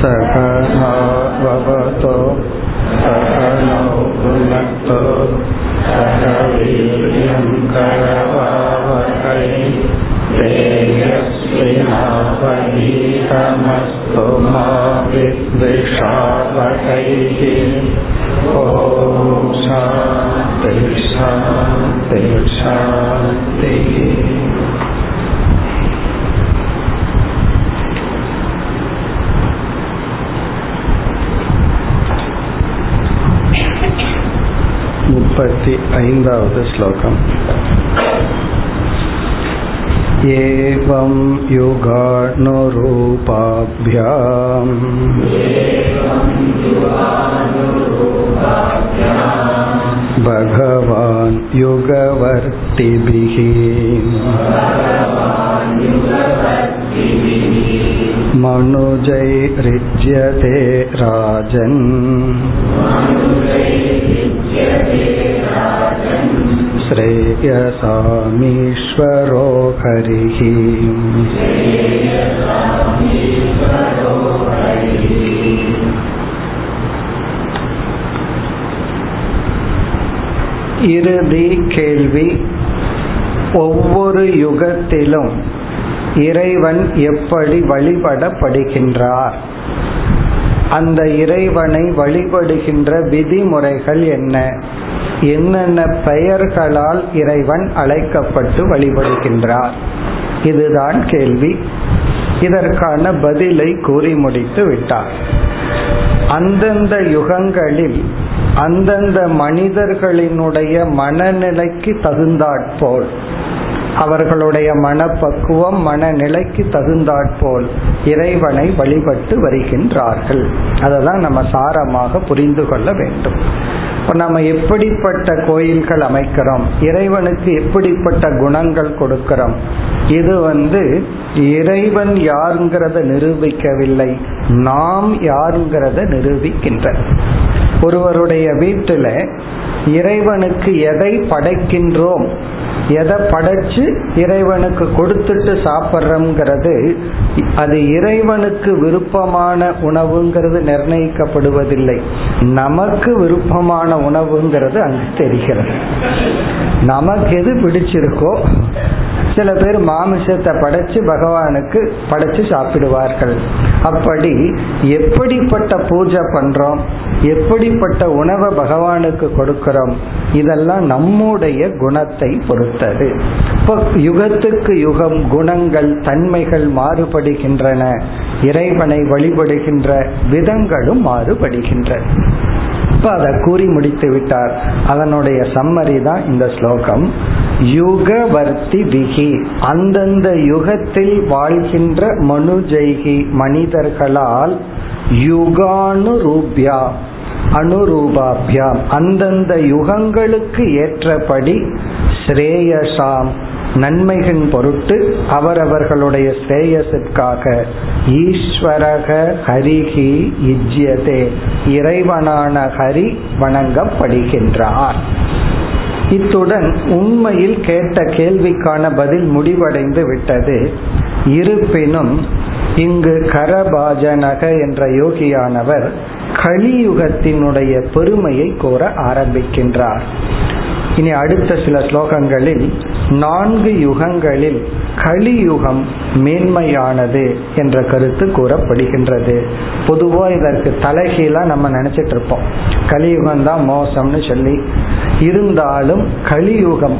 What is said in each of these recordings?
सकनाववतो सकनौ भुनक्तो सह वीर्यङ्करवावहै तेजस्विनावनीतमस्तु मा विद्विषावहैः ॐ शान्ति शान्ति शान्तिः முப்பத்தி ஐந்தாவது श्लोकम् एवं युगाणुरूपाभ्याम् भगवान् युगवर्तिभिः मनुजैर्युज्यते राजन् श्रेयसामीश्वरो हरिः இறுதி கேள்வி ஒவ்வொரு யுகத்திலும் இறைவன் எப்படி வழிபடப்படுகின்றார்? அந்த இறைவனை வழிபடுகின்ற விதிமுறைகள் என்ன? என்னென்ன பெயர்களால் இறைவன் அழைக்கப்பட்டு வழிபடுகின்றார்? இதுதான் கேள்வி. இதற்கான பதிலை கூறி முடித்து விட்டார். அந்தந்த யுகங்களில் அந்தந்த மனிதர்களினுடைய மனநிலைக்கு தகுந்தாற்போல் அவர்களுடைய மனப்பக்குவம் மனநிலைக்கு தகுந்தாற்போல் இறைவனை வழிபட்டு வருகின்றார்கள். அதை தான் நம்ம சாரமாக புரிந்து கொள்ள வேண்டும். இப்போ நம்ம எப்படிப்பட்ட கோயில்கள் அமைக்கிறோம்? இறைவனுக்கு எப்படிப்பட்ட குணங்கள் கொடுக்கிறோம்? இது வந்து இறைவன் யாருங்கிறத நிரூபிக்கவில்லை நாம் யாருங்கிறத நிரூபிக்கின்ற ஒருவருடைய வீட்டில் இறைவனுக்கு எதை படைக்கின்றோம்? எதை படைச்சு இறைவனுக்கு கொடுத்துட்டு சாப்பிட்றோங்கிறது அது இறைவனுக்கு விருப்பமான உணவுங்கிறது நிர்ணயிக்கப்படுவதில்லை. நமக்கு விருப்பமான உணவுங்கிறது அங்கு தெரிகிறது. நமக்கு எது பிடிச்சிருக்கோ சில பேர் மாமிசத்தை படைச்சு பகவானுக்கு படைச்சு சாப்பிடுவார்கள். அப்படி எப்படிப்பட்ட பூஜை பண்றோம்? எப்படிப்பட்ட உணவை பகவானுக்கு கொடுக்கிறோம்? இதெல்லாம் நம்முடைய குணத்தை பொறுத்தது. இப்போ யுகத்துக்கு யுகம் குணங்கள் தன்மைகள் மாறுபடுகின்றன. இறைவனை வழிபடுகின்ற விதங்களும் மாறுபடுகின்றன. இப்ப அதை கூறி முடித்து விட்டார். அதனுடைய சம்மரி தான் இந்த ஸ்லோகம். யுகவர்த்தி விகி. அந்தந்த யுகத்தில் வாழ்கின்ற மனுஜைகி மனிதர்களால் யுகானுரூபியா அனுரூபாபியாம். அந்தந்த யுகங்களுக்கு ஏற்றபடி ஸ்ரேயசாம் நன்மைகள் பொருட்டு அவரவர்களுடைய ஸ்ரேயசிற்காக ஈஸ்வரக ஹரிகி இஜ்யதே இறைவனான ஹரி வணங்கப்படுகின்றார். இத்துடன் உண்மையில் கேட்ட கேள்விக்கான பதில் முடிவடைந்து விட்டது. இருப்பினும் இங்கு கரபாஜனக என்ற யோகியானவர் கலியுகத்தினுடைய பெருமையை கூற ஆரம்பிக்கின்றார். இனி அடுத்த சில ஸ்லோகங்களில் நான்கு யுகங்களில் கலியுகம் மேன்மையானது என்ற கருத்து கூறப்படுகின்றது. பொதுவா இதற்கு தலைகீழா நம்ம நினைச்சிட்டு இருப்போம். கலியுகம் தான் மோசம்னு சொல்லி இருந்தாலும் கலியுகம்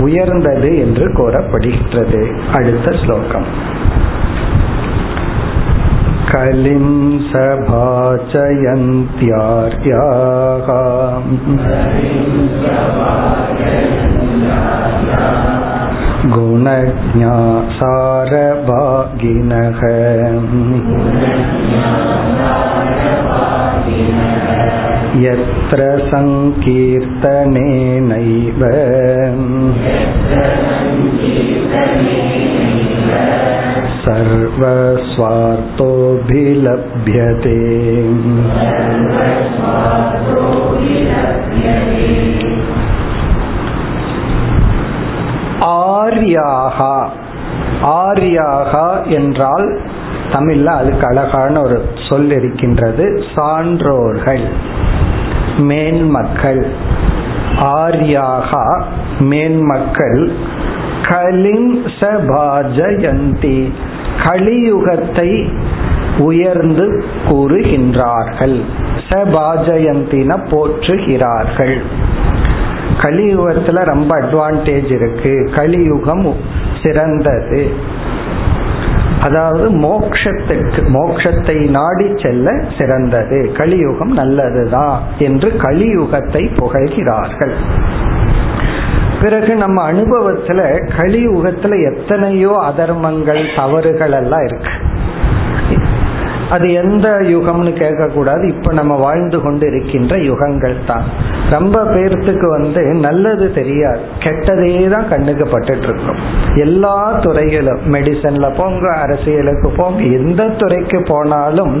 உயர்ந்தது என்று கூறப்படுகின்றது. அடுத்த ஸ்லோகம். कलिं सभाचयन्त्यार्याः गुणज्ञा सारभागिनः यत्र सङ्कीर्तनेनैव सर्वस्वार्थोऽभिलभ्यते ஆர்யாகா ஆர்யாகா என்றால் தமிழ்ல அதுக்கு அழகான ஒரு சொல் இருக்கின்றது சான்றோர்கள் மேன்மக்கள் ஆர்யாகா மேன்மக்கள் கலிங் சபாஜயந்தி கலியுகத்தை உயர்ந்து கூறுகின்றார்கள். சபாஜயந்தின போற்றுகிறார்கள். கலியுகத்துல ரொம்ப அட்வான்டேஜ் இருக்கு. கலியுகம் சிறந்தது. அதாவது மோக்ஷத்துக்கு மோக்ஷத்தை நாடி செல்ல சிறந்தது. கலியுகம் நல்லதுதான் என்று கலியுகத்தை புகழ்கிறார்கள். பிறகு நம்ம அனுபவத்துல கலியுகத்துல எத்தனையோ அதர்மங்கள் தவறுகள் எல்லாம் இருக்கு. அது எந்த யுகம்னு கேட்கக்கூடாது. இப்ப நம்ம வாழ்ந்து கொண்டு இருக்கின்ற யுகங்கள் தான். ரொம்ப பேர்த்துக்கு வந்து நல்லது தெரியாது. கெட்டதே தான் கண்ணுக்கு பட்டுட்டு இருக்கும் எல்லா துறைகளும் மெடிசன்ல போங்க அரசியலுக்கு போங்க எந்த துறைக்கு போனாலும்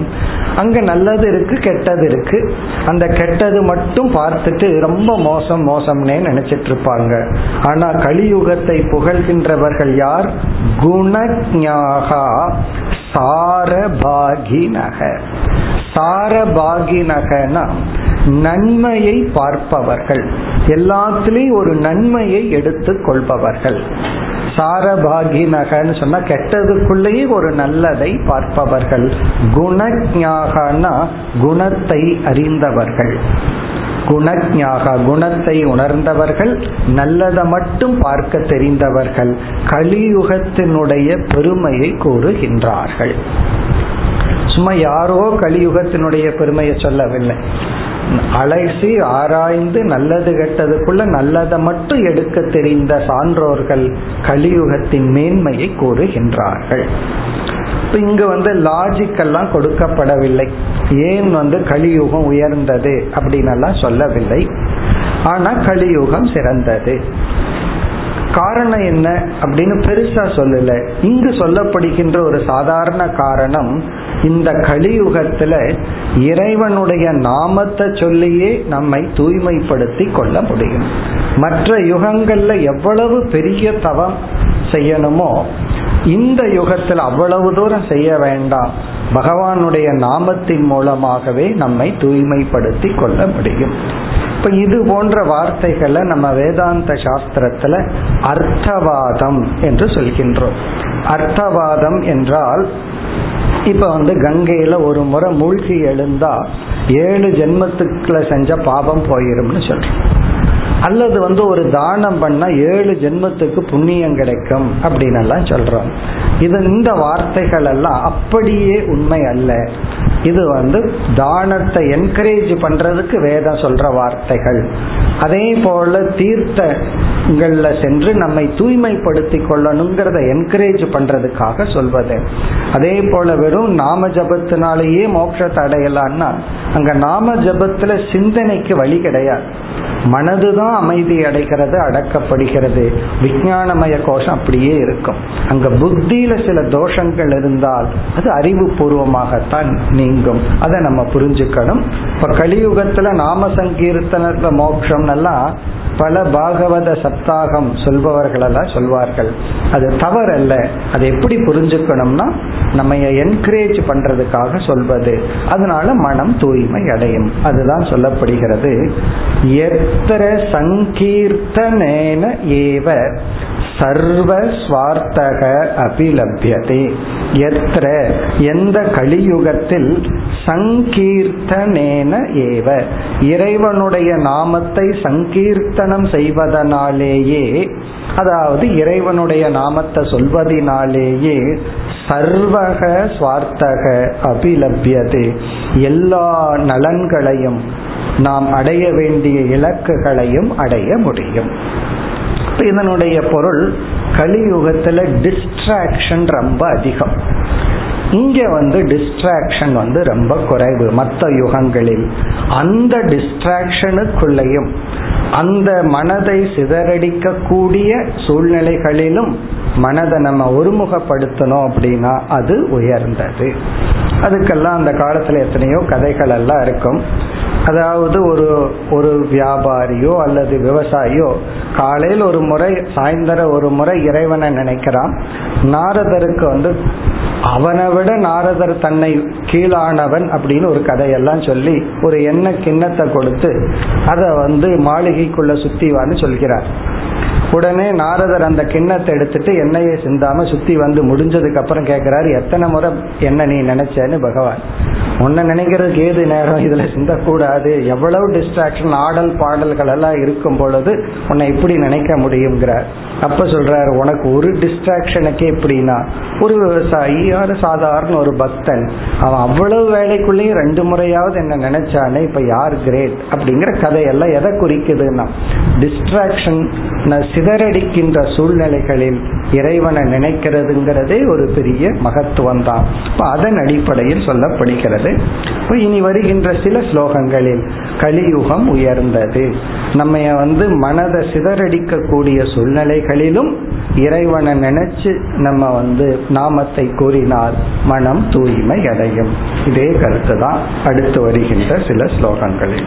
அங்க நல்லது இருக்கு கெட்டது இருக்கு. அந்த கெட்டது மட்டும் பார்த்துட்டு ரொம்ப மோசம் மோசம்னே நினைச்சிட்டு இருப்பாங்க ஆனா கலியுகத்தை புகழ்கின்றவர்கள் யார்? குணஞாகா சாரபாகினக சாரபாகினகனா நன்மையை பார்ப்பவர்கள். எல்லாத்திலையும் ஒரு நன்மையை எடுத்துக் கொள்பவர்கள். சாரபாகினகன்னு சொன்னா கெட்டதுக்குள்ளேயே ஒரு நல்லதை பார்ப்பவர்கள். குணஜாகனா குணத்தை அறிந்தவர்கள். குணஞாக குணத்தை உணர்ந்தவர்கள் நல்லதை மட்டும் பார்க்க தெரிந்தவர்கள். கலியுகத்தினுடைய பெருமையை கூறுகின்றார்கள். சும்மா யாரோ கலியுகத்தினுடைய பெருமையை சொல்லவில்லை. அலைசி ஆராய்ந்து நல்லது கெட்டதுக்குள்ள நல்லதை மட்டும் எடுக்க தெரிந்த சான்றோர்கள் கலியுகத்தின் மேன்மையை கூறுகின்றார்கள். இங்கு வந்து லாஜிக்கெல்லாம் கொடுக்கப்படவில்லை. ஏன் வந்து கலியுகம் உயர்ந்தது அப்படின்னு சொல்லவில்லை. ஆனா கலியுகம் சிறந்தது. காரணம் என்ன அப்படின்னு பெருசா சொல்லல. இங்கு சொல்லப்படுகின்ற ஒரு சாதாரண காரணம் இந்த கலியுகத்துல இறைவனுடைய நாமத்தை சொல்லியே நம்மை தூய்மைப்படுத்தி கொள்ள முடியும். மற்ற யுகங்கள்ல எவ்வளவு பெரிய தவம் செய்யணுமோ இந்த யுகத்தில் அவ்வளவு தூரம் செய்ய வேண்டாம். பகவானுடைய நாமத்தின் மூலமாகவே நம்மை தூய்மைப்படுத்தி கொள்ள முடியும். இப்ப இது போன்ற வார்த்தைகளை நம்ம வேதாந்த சாஸ்திரத்துல அர்த்தவாதம் என்று சொல்கின்றோம். அர்த்தவாதம் என்றால் இப்ப வந்து கங்கையில ஒரு முறை மூழ்கி எழுந்தா ஏழு ஜென்மத்துக்குள்ள செஞ்ச பாபம் போயிரும்னு சொல்றோம். அல்லது வந்து ஒரு தானம் பண்ணா ஏழு ஜென்மத்துக்கு புண்ணியம் கிடைக்கும் அப்படின்னு எல்லாம் சொல்றோம். இது இந்த வார்த்தைகள் எல்லாம் அப்படியே உண்மை அல்ல. இது வந்து தானத்தை என்கரேஜ் பண்றதுக்கு வேதம் சொல்ற வார்த்தைகள். அதே போல தீர்த்தங்கள்ல சென்று நம்மை தூய்மைப்படுத்தி கொள்ளணுங்கிறத என்கரேஜ் பண்றதுக்காக சொல்வது. அதே போல வெறும் நாம ஜபத்தினாலேயே மோட்சத்தை அடையலான்னா அங்க நாம ஜபத்துல சிந்தனைக்கு வழி கிடையாது. மனதுதான் அமைதி அடைகிறது அடக்கப்படுகிறது. விஞ்ஞானமய கோஷம் அப்படியே இருக்கும். அங்க புத்தியில சில தோஷங்கள் இருந்தால் அது அறிவு பூர்வமாகத்தான் நீங்கும். அதை நம்ம புரிஞ்சுக்கணும். இப்ப கலியுகத்துல நாம சங்கீர்த்தனத்துல மோட்சம் எல்லாம் பல பாகவத சப்தாகம் சொல்பவர்கள் எல்லாம் சொல்வார்கள். அது தவறல்ல. அதை எப்படி புரிஞ்சுக்கணும்னா நம்ம என்கரேஜ் பண்றதுக்காக சொல்வது. அதனால மனம் தூய்மை அடையும். அதுதான் சொல்லப்படுகிறது. எத்தனை சங்கீர்த்தனேன ஏவ சர்வ ஸ்வார்த்தக அபிலபியதே. எத்திர எந்த கலியுகத்தில் சங்கீர்த்தனேன ஏவ. இறைவனுடைய நாமத்தை சங்கீர்த்தனம் செய்வதனாலேயே அதாவது இறைவனுடைய நாமத்தை சொல்வதனாலேயே சர்வக சுவார்த்தக அபிலபியது. எல்லா நலன்களையும் நாம் அடைய வேண்டிய இலக்குகளையும் அடைய முடியும். இதனுடைய பொருள் கலியுகத்துல டிஸ்ட்ராக்ஷன் ரொம்ப அதிகம். இங்க வந்து டிஸ்ட்ராக்ஷன் வந்து ரொம்ப குறைவு. மற்ற யுகங்களில் அந்த டிஸ்ட்ராக்ஷனுக்குள்ளேயும் அந்த மனதை சிதறடிக்க கூடிய சூழ்நிலைகளிலும் மனதை நம்ம ஒருமுகப்படுத்தணும் அப்படின்னா அது உயர்ந்தது. அதுக்கெல்லாம் அந்த காலத்துல எத்தனையோ கதைகள் எல்லாம் இருக்கும். அதாவது ஒரு ஒரு வியாபாரியோ அல்லது விவசாயியோ காலையில் ஒரு முறை சாயந்தரம் ஒரு முறை இறைவனை நினைக்கிறான். நாரதருக்கு வந்து அவனை விட நாரதர் தன்னை கீழானவன் அப்படின்னு ஒரு கதையெல்லாம் சொல்லி ஒரு எண்ணெய் கிண்ணத்தை கொடுத்து அதை வந்து மாளிகைக்குள்ள சுத்திவான்னு சொல்கிறார். உடனே நாரதர் அந்த கிண்ணத்தை எடுத்துட்டு எண்ணெயை சிந்தாம சுத்தி வந்து முடிஞ்சதுக்கு அப்புறம் கேட்கிறாரு எத்தனை முறை என்ன நீ நினைச்சேன்னு பகவான்? உன்னை நினைக்கிறதுக்கு ஏது நேரம்? இதுல சிந்தக்கூடாது. எவ்வளவு டிஸ்ட்ராக்ஷன் ஆடல் பாடல்கள் எல்லாம் இருக்கும் பொழுது உன்னை இப்படி நினைக்க முடியுங்கிறார் அப்ப சொல்றாரு உனக்கு ஒரு டிஸ்ட்ராக்ஷனுக்கே எப்படின்னா ஒரு விவசாயி ஒரு சாதாரண ஒரு பக்தன் அவன் அவ்வளவு வேலைக்குள்ளேயும் ரெண்டு முறையாவது என்ன நினைச்சானே இப்ப யார் கிரேட் அப்படிங்கிற கதையெல்லாம் எதை குறிக்குதுன்னா டிஸ்ட்ராக்ஷன் சிதறடிக்கின்ற சூழ்நிலைகளில் இறைவனை நினைக்கிறதுங்கிறதே ஒரு பெரிய மகத்துவம் தான் அதன் அடிப்படையில் சொல்லப்படுகிறது. இனி வருகின்ற சில ஸ்லோகங்களில் கலியுகம் உயர்ந்தது. நம்ம வந்து மனதை சிதறடிக்கக்கூடிய சூழ்நிலைகளிலும் இறைவனை நினைச்சு நம்ம வந்து நாமத்தை கூறினால் மனம் தூய்மை அடையும். இதே கருத்து தான் அடுத்து வருகின்ற சில ஸ்லோகங்களில்.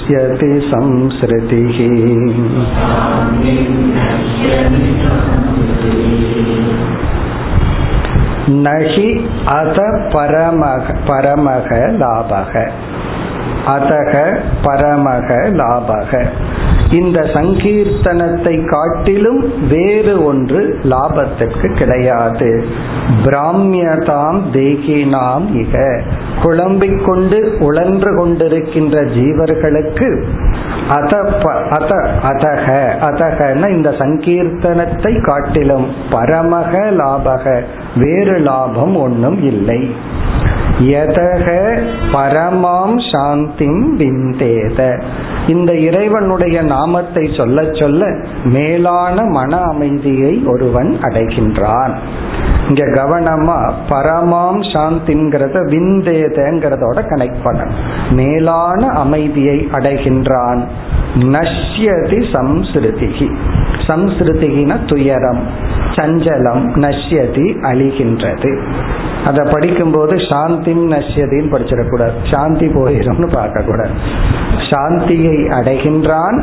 नश्यति संसृतिः நகி அத பரமக பரமக லாபக அதக பரமக லாபக இந்த சங்கீர்த்தனத்தை காட்டிலும் வேறு ஒன்று லாபத்திற்கு கிடையாது. பிராமியதாம் தேகினாம் இக. குழம்பிக் கொண்டு உழன்று கொண்டிருக்கின்ற ஜீவர்களுக்கு அத அத அதக அதகன இந்த சங்கீர்த்தனத்தை காட்டிலும் பரமக லாபக. வேறு லாபம் ஒன்றும் இல்லை. எதக பரமாம் சாந்திம் விந்தேத. இந்த இறைவனுடைய நாமத்தை சொல்ல சொல்ல மேலான மன அமைதியை ஒருவன் அடைகின்றான். இங்க கவனமா பரமாம் சாந்திங்கிறத விந்தேதங்கிறதோட கனெக்ட் பண்ண. மேலான அமைதியை அடைகின்றான். நஷ்யதி சம்ஸ்ருதிகி சம்ஸ்ருதிகின துயரம் சஞ்சலம் நஷ்யதி அழிகின்றது. அதை படிக்கும்போது சாந்திம் நஷ்யதின்னு படிச்சிடக்கூடாது. சாந்தி போயிடும்னு பார்க்கக்கூடாது. சாந்தியை அடைகின்றான்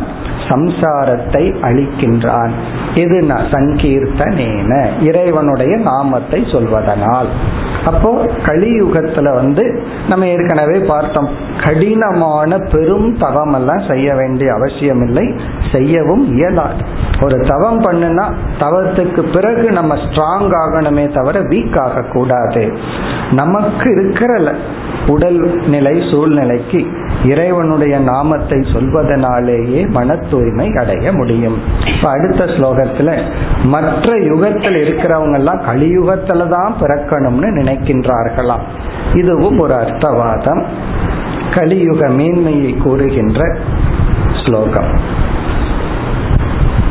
சம்சாரத்தை அழிக்கின்றான். இது சங்கீர்த்தனேன இறைவனுடைய நாமத்தை சொல்வதனால். அப்போ கலியுகத்துல வந்து நம்ம ஏற்கனவே பார்த்தோம். கடினமான பெரும் தவம் எல்லாம் செய்ய வேண்டிய அவசியம் இல்லை செய்யவும் இயலாது. ஒரு தவம் பண்ணுனா தவத்துக்கு பிறகு நம்ம ஸ்ட்ராங் ஆகணுமே தவிர வீக் ஆக கூடாது நமக்கு இருக்கிற உடல் நிலை சூழ்நிலைக்கு இறைவனுடைய நாமத்தை சொல்வதனாலேயே மன தூய்மை அடைய முடியும் இப்ப அடுத்த ஸ்லோகத்துல மற்ற யுகத்தில் இருக்கிறவங்க எல்லாம் கலியுகத்துல தான் பிறக்கணும்னு நினைக்கின்றார்களாம் இதுவும் ஒரு அர்த்தவாதம் கலியுக மேன்மையை கூறுகின்ற ஸ்லோகம்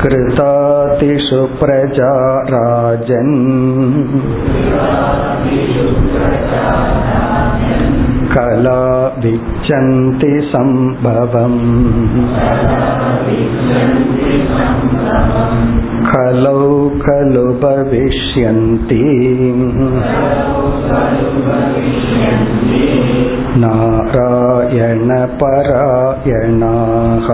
कृतातिषु प्रजा राजन् कला विच्छन्ति सम्भवम् खलौ खलु भविष्यन्ति नारायणपरायणाः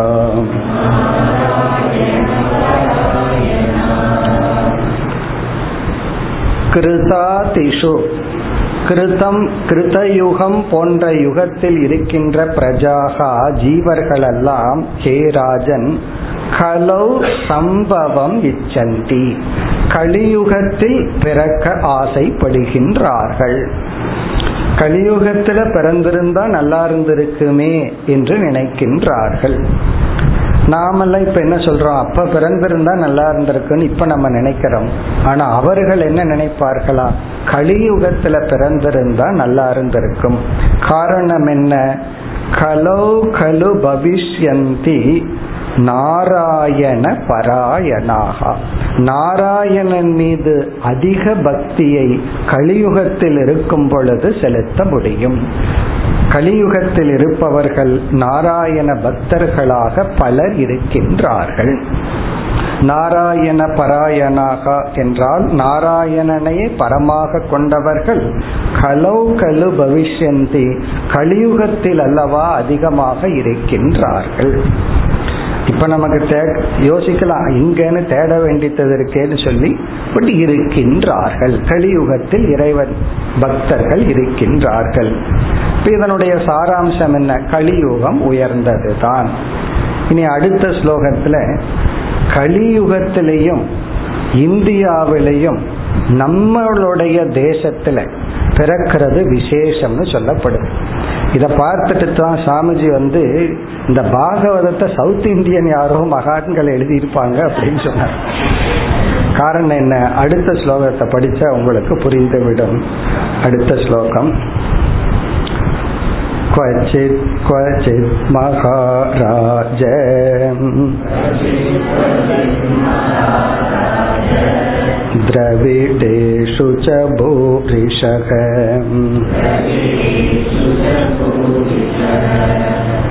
कृतातिषु கிருதம் கிருதயுகம் போன்ற யுகத்தில் இருக்கின்ற பிரஜாகா ஜீவர்களெல்லாம் ஹே ராஜன் கலௌ சம்பவம் இச்சந்தி. கலியுகத்தில் பிறக்க ஆசைப்படுகின்றார்கள். கலியுகத்துல பிறந்திருந்தா நல்லா இருந்திருக்குமே என்று நினைக்கின்றார்கள். நாமெல்லாம் இப்ப என்ன சொல்றோம்? அப்ப பிறந்திருந்தா நல்லா இருந்திருக்குன்னு இப்ப நம்ம நினைக்கிறோம். ஆனா அவர்கள் என்ன நினைப்பார்களா? கலியுகத்துல பிறந்திருந்தா நல்லா இருந்திருக்கும். காரணம் என்ன? கலோ கலு பவிஷ்யந்தி நாராயண பராயணாக. நாராயணன் மீது அதிக பக்தியை கலியுகத்தில் இருக்கும் பொழுது செலுத்த முடியும். கலியுகத்தில் இருப்பவர்கள் நாராயண பக்தர்களாக பலர் இருக்கின்றார்கள். நாராயண பராயணாக என்றால் நாராயணனையே பரமாக கொண்டவர்கள் கலௌ கலு பவிஷ்யந்தி கலியுகத்தில் அல்லவா அதிகமாக இருக்கின்றார்கள். இப்ப நமக்கு தே யோசிக்கலாம் இங்கன்னு தேட வேண்டியது இருக்கேன்னு சொல்லி பட் இருக்கின்றார்கள். கலியுகத்தில் இறைவன் பக்தர்கள் இருக்கின்றார்கள். இதனுடைய சாராம்சம் என்ன? கலியுகம் உயர்ந்ததுதான். இனி அடுத்த ஸ்லோகத்துல கலியுகத்திலையும் இந்தியாவிலையும் நம்மளுடைய தேசத்துல பிறக்கிறது விசேஷம்னு சொல்லப்படுது. இத பார்த்துட்டு தான் சாமிஜி வந்து இந்த பாகவதத்தை சவுத் இந்தியன் யாரோ மகான்கள் எழுதியிருப்பாங்க அப்படின்னு சொன்னார் காரணம் என்ன அடுத்த ஸ்லோகத்தை படிச்சா உங்களுக்கு புரிந்துவிடும் அடுத்த ஸ்லோகம் क्वचित् क्वचित् महाराज द्रविडेषु च भूरिशः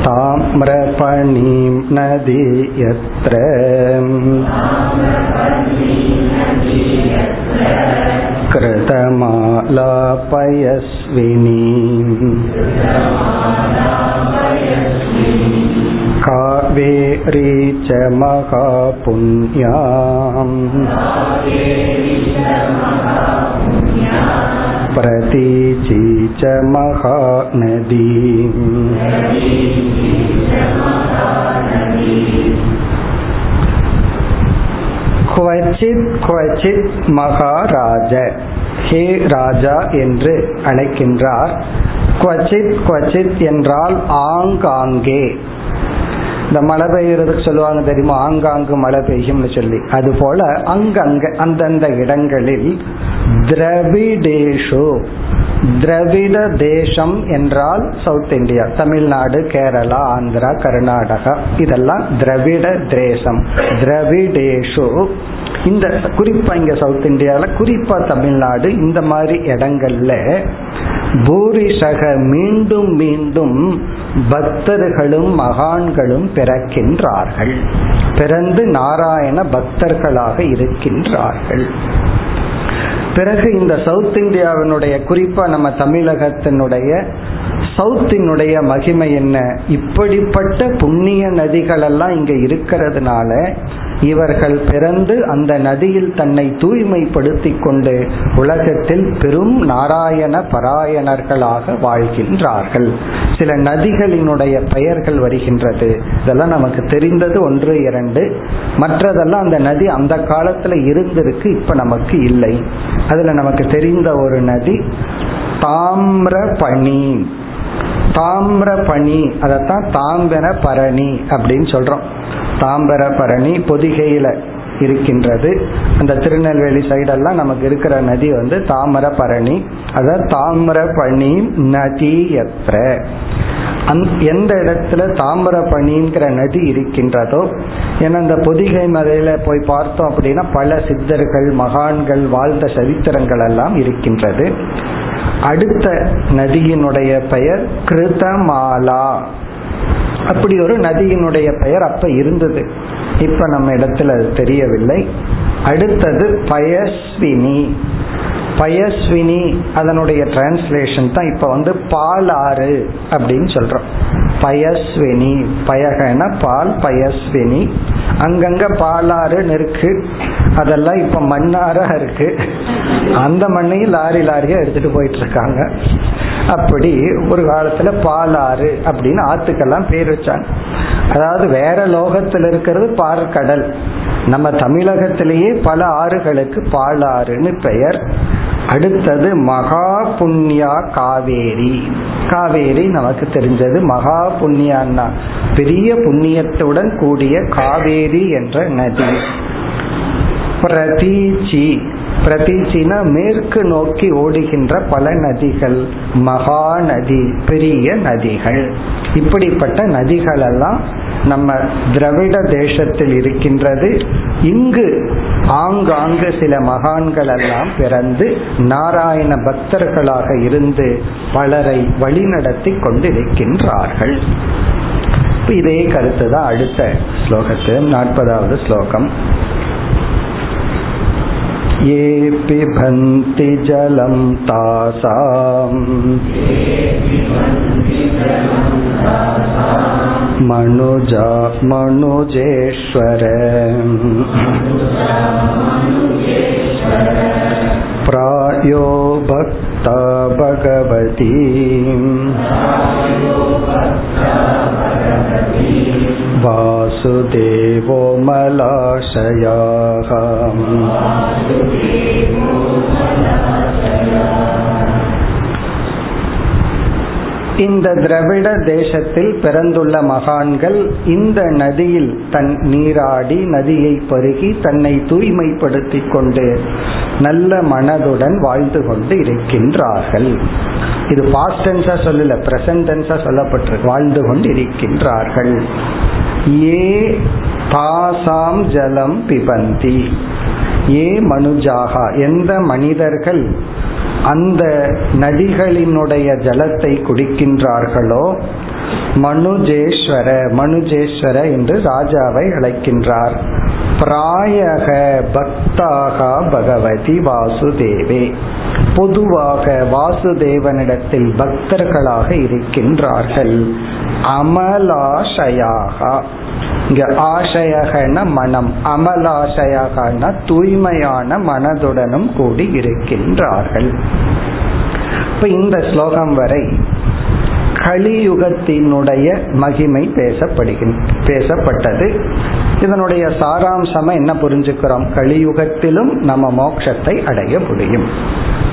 ताम्रपणीं नदी यत्र कृतमालापयस्विनी कावेरी च महापुण्याम् प्रतीची च महानदी குவச்சித் குவச்சித் மகாராஜ ஹே ராஜா என்று அழைக்கின்றார் குவச்சித் குவச்சித் என்றால் ஆங்காங்கே இந்த மழை பெய்யறதுக்கு சொல்லுவாங்க தெரியுமா? ஆங்காங்கு மழை பெய்யும்னு சொல்லி. அது போல அங்கங்க அந்தந்த இடங்களில் திரவிடேஷு. திரவிட தேசம் என்றால் சவுத் இந்தியா தமிழ்நாடு கேரளா ஆந்திரா கர்நாடகா. இதெல்லாம் திரவிட தேசம். திரவிடேஷு. இந்த குறிப்பா இங்க சவுத் இந்தியாவில் குறிப்பா தமிழ்நாடு இந்த மாதிரி இடங்கள்ல பூரிஷக மீண்டும் மீண்டும் பக்தர்களும் மகான்களும் பிறக்கின்றார்கள். பிறந்து நாராயண பக்தர்களாக இருக்கின்றார்கள். பிறகு இந்த சவுத் இந்தியாவினுடைய குறிப்பா நம்ம தமிழகத்தினுடைய சவுத்தினுடைய மகிமை என்ன? இப்படிப்பட்ட புண்ணிய நதிகள் எல்லாம் இங்க இருக்கிறதுனால இவர்கள் பிறந்து அந்த நதியில் தன்னை தூய்மைப்படுத்திக் கொண்டு உலகத்தில் பெரும் நாராயண பராயணர்களாக வாழ்கின்றார்கள். சில நதிகளினுடைய பெயர்கள் வருகின்றது. இதெல்லாம் நமக்கு தெரிந்தது ஒன்று இரண்டு. மற்றதெல்லாம் அந்த நதி அந்த காலத்துல இருந்திருக்கு இப்ப நமக்கு இல்லை. அதுல நமக்கு தெரிந்த ஒரு நதி தாமிர பணி அதைத்தான் தாம்பர பரணி அப்படின்னு சொல்றோம். தாம்பர பரணி பொதிகையில இருக்கின்றது. அந்த திருநெல்வேலி சைடெல்லாம் நமக்கு இருக்கிற நதி வந்து தாமர பரணி அதாவது தாமிர பணி நதி எத்திர எந்த இடத்துல தாமிர பணிங்கிற நதி இருக்கின்றதோ ஏன்னா அந்த பொதிகை மலையில போய் பார்த்தோம் அப்படின்னா பல சித்தர்கள் மகான்கள் வாழ்ந்த சரித்திரங்கள் எல்லாம் இருக்கின்றது. அடுத்த நதியினுடைய பெயர் கிருதமாலா. அப்படி ஒரு நதியினுடைய பெயர் அப்ப இருந்தது. இப்ப நம்ம இடத்துல அது தெரியவில்லை. அடுத்தது பயஸ்வினி. பயஸ்வினி அதனுடைய டிரான்ஸ்லேஷன் தான் இப்ப வந்து பால் ஆறு அப்படின்னு சொல்றோம். பயஸ்வினி பயகன பால் பயஸ்வினி. அங்கங்க பாலாறுன்னு இருக்கு. அதெல்லாம் இப்ப மண்ணாரா இருக்கு. அந்த மண்ணையும் லாரி லாரியா எடுத்துட்டு போயிட்டு இருக்காங்க அப்படி ஒரு காலத்துல பாலாறு அப்படின்னு ஆத்துக்கெல்லாம் பேர் வச்சாங்க. அதாவது வேற லோகத்தில் இருக்கிறது பார்க்கடல் நம்ம தமிழகத்திலேயே பல ஆறுகளுக்கு பாலாறுன்னு பெயர். அடுத்தது மகா புண்ணியா காவேரி. காவேரி நமக்கு தெரிஞ்சது. மகா புண்ணியான்னா பெரிய புண்ணியத்துடன் கூடிய காவேரி என்ற நதி. பிரதீச்சி. பிரதீச்சினா மேற்கு நோக்கி ஓடுகின்ற பல நதிகள் மகாநதி பெரிய நதிகள். இப்படிப்பட்ட நதிகள் எல்லாம் நம்ம திரவிட தேசத்தில் இருக்கின்றது. இங்கு ஆங்காங்கு சில மகான்கள் எல்லாம் பிறந்து நாராயண பக்தர்களாக இருந்து பலரை வழிநடத்தி கொண்டிருக்கின்றார்கள். இதே கருத்து தான் அடுத்த ஸ்லோகத்தில் நாற்பதாவது ஸ்லோகம். ये पिबन्ति जलं तासाम्। मनुजा मनुजेश्वर। प्रायो भक्ता भगवती। वासुदेवो मलाशयाः இந்த திரவிட தேசத்தில் பிறந்துள்ள மகான்கள் இந்த நதியில் தன் நீராடி நதியை பருகி தன்னை தூய்மைப்படுத்திக் கொண்டு நல்ல மனதுடன் வாழ்ந்து கொண்டு இருக்கின்றார்கள் இது பாஸ்ட் டென்ஸா சொல்லல பிரசன்ட் டென்ஸா சொல்லப்பட்டிருக்கு வாழ்ந்து கொண்டு இருக்கின்றார்கள் ஏ தாசாம் ஜலம் பிபந்தி. ஏ மனுஜாகா. எந்த மனிதர்கள் அந்த நதிகளினுடைய ஜலத்தை குடிக்கின்றார்களோ மனுஜேஸ்வர மனுஜேஸ்வர என்று ராஜாவை அழைக்கின்றார். பிராயக பக்தாக பகவதி வாசுதேவே. பொதுவாக வாசுதேவனிடத்தில் பக்தர்களாக இருக்கின்றார்கள். அமலாஷயாக இங்க ஆசையகன மனம் அமலாசையகன தூய்மையான மனதுடனும் கூடி இருக்கின்றார்கள். இப்ப இந்த ஸ்லோகம் வரை கலியுகத்தினுடைய மகிமை பேசப்படுகின் பேசப்பட்டது. இதனுடைய சாராம்சமா என்ன புரிஞ்சுக்கிறோம்? கலியுகத்திலும் நம்ம மோட்சத்தை அடைய முடியும்.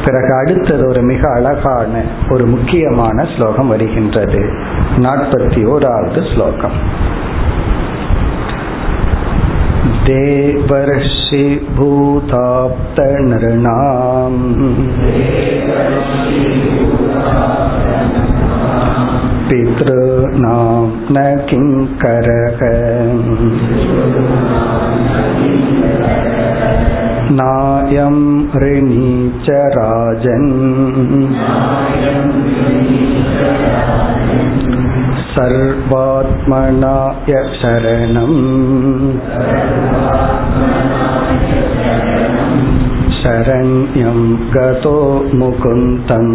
பிறகு அடுத்தது ஒரு மிக அழகான ஒரு முக்கியமான ஸ்லோகம் வருகின்றது நாற்பத்தி ஓராவது ஸ்லோகம் देवर्षि भूताप्तनृणाम् पितॄणां न किङ्करः नायं ऋणी च राजन् सर्वात्मनाय शरणम् शरण्यं गतो मुकुन्दम्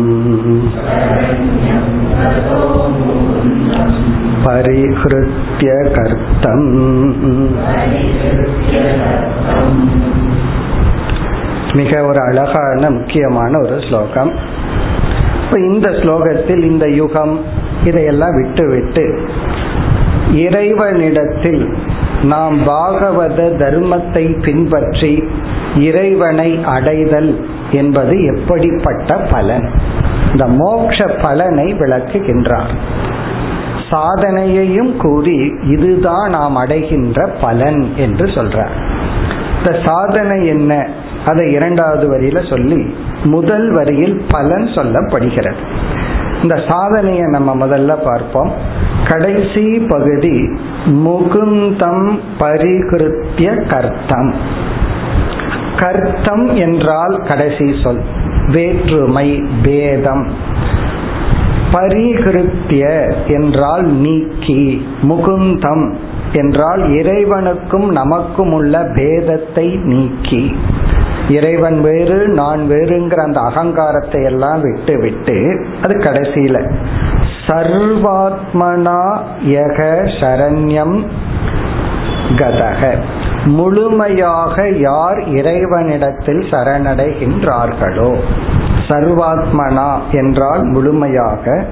परिहृत्य कर्तम् மிக ஒரு அழகான முக்கியமான ஒரு ஸ்லோகம். இப்ப இந்த ஸ்லோகத்தில் இந்த யுகம் இதையெல்லாம் விட்டுவிட்டு இறைவனிடத்தில் நாம் பாகவத தர்மத்தை பின்பற்றி இறைவனை அடைதல் என்பது எப்படிப்பட்ட பலன்? இந்த மோக்ஷ பலனை விளக்குகின்றார். சாதனையையும் கூறி இதுதான் நாம் அடைகின்ற பலன் என்று சொல்றார். இந்த சாதனை என்ன? அதை இரண்டாவது வரியில சொல்லி முதல் வரியில் பலன் சொல்லப்படுகிறது. இந்த சாதனையை நம்ம முதல்ல பார்ப்போம். கடைசி பகுதி முகுந்தம் பரிகிருத்திய கர்த்தம். கர்த்தம் என்றால் கடைசி சொல் வேற்றுமை பேதம். பரிகிருத்திய என்றால் நீக்கி முகுந்தம் என்றால் இறைவனுக்கும் நமக்கும் உள்ள பேதத்தை நீக்கி. இறைவன் வேறு நான் வேறுங்கிற அந்த அகங்காரத்தை எல்லாம் விட்டு விட்டு அது கடைசியில சர்வாத்மனா யக சரண்யம் கதக. முழுமையாக யார் இறைவனிடத்தில் சரணடைகின்றார்களோ சர்வாத்மனா என்றால் முழுமையாக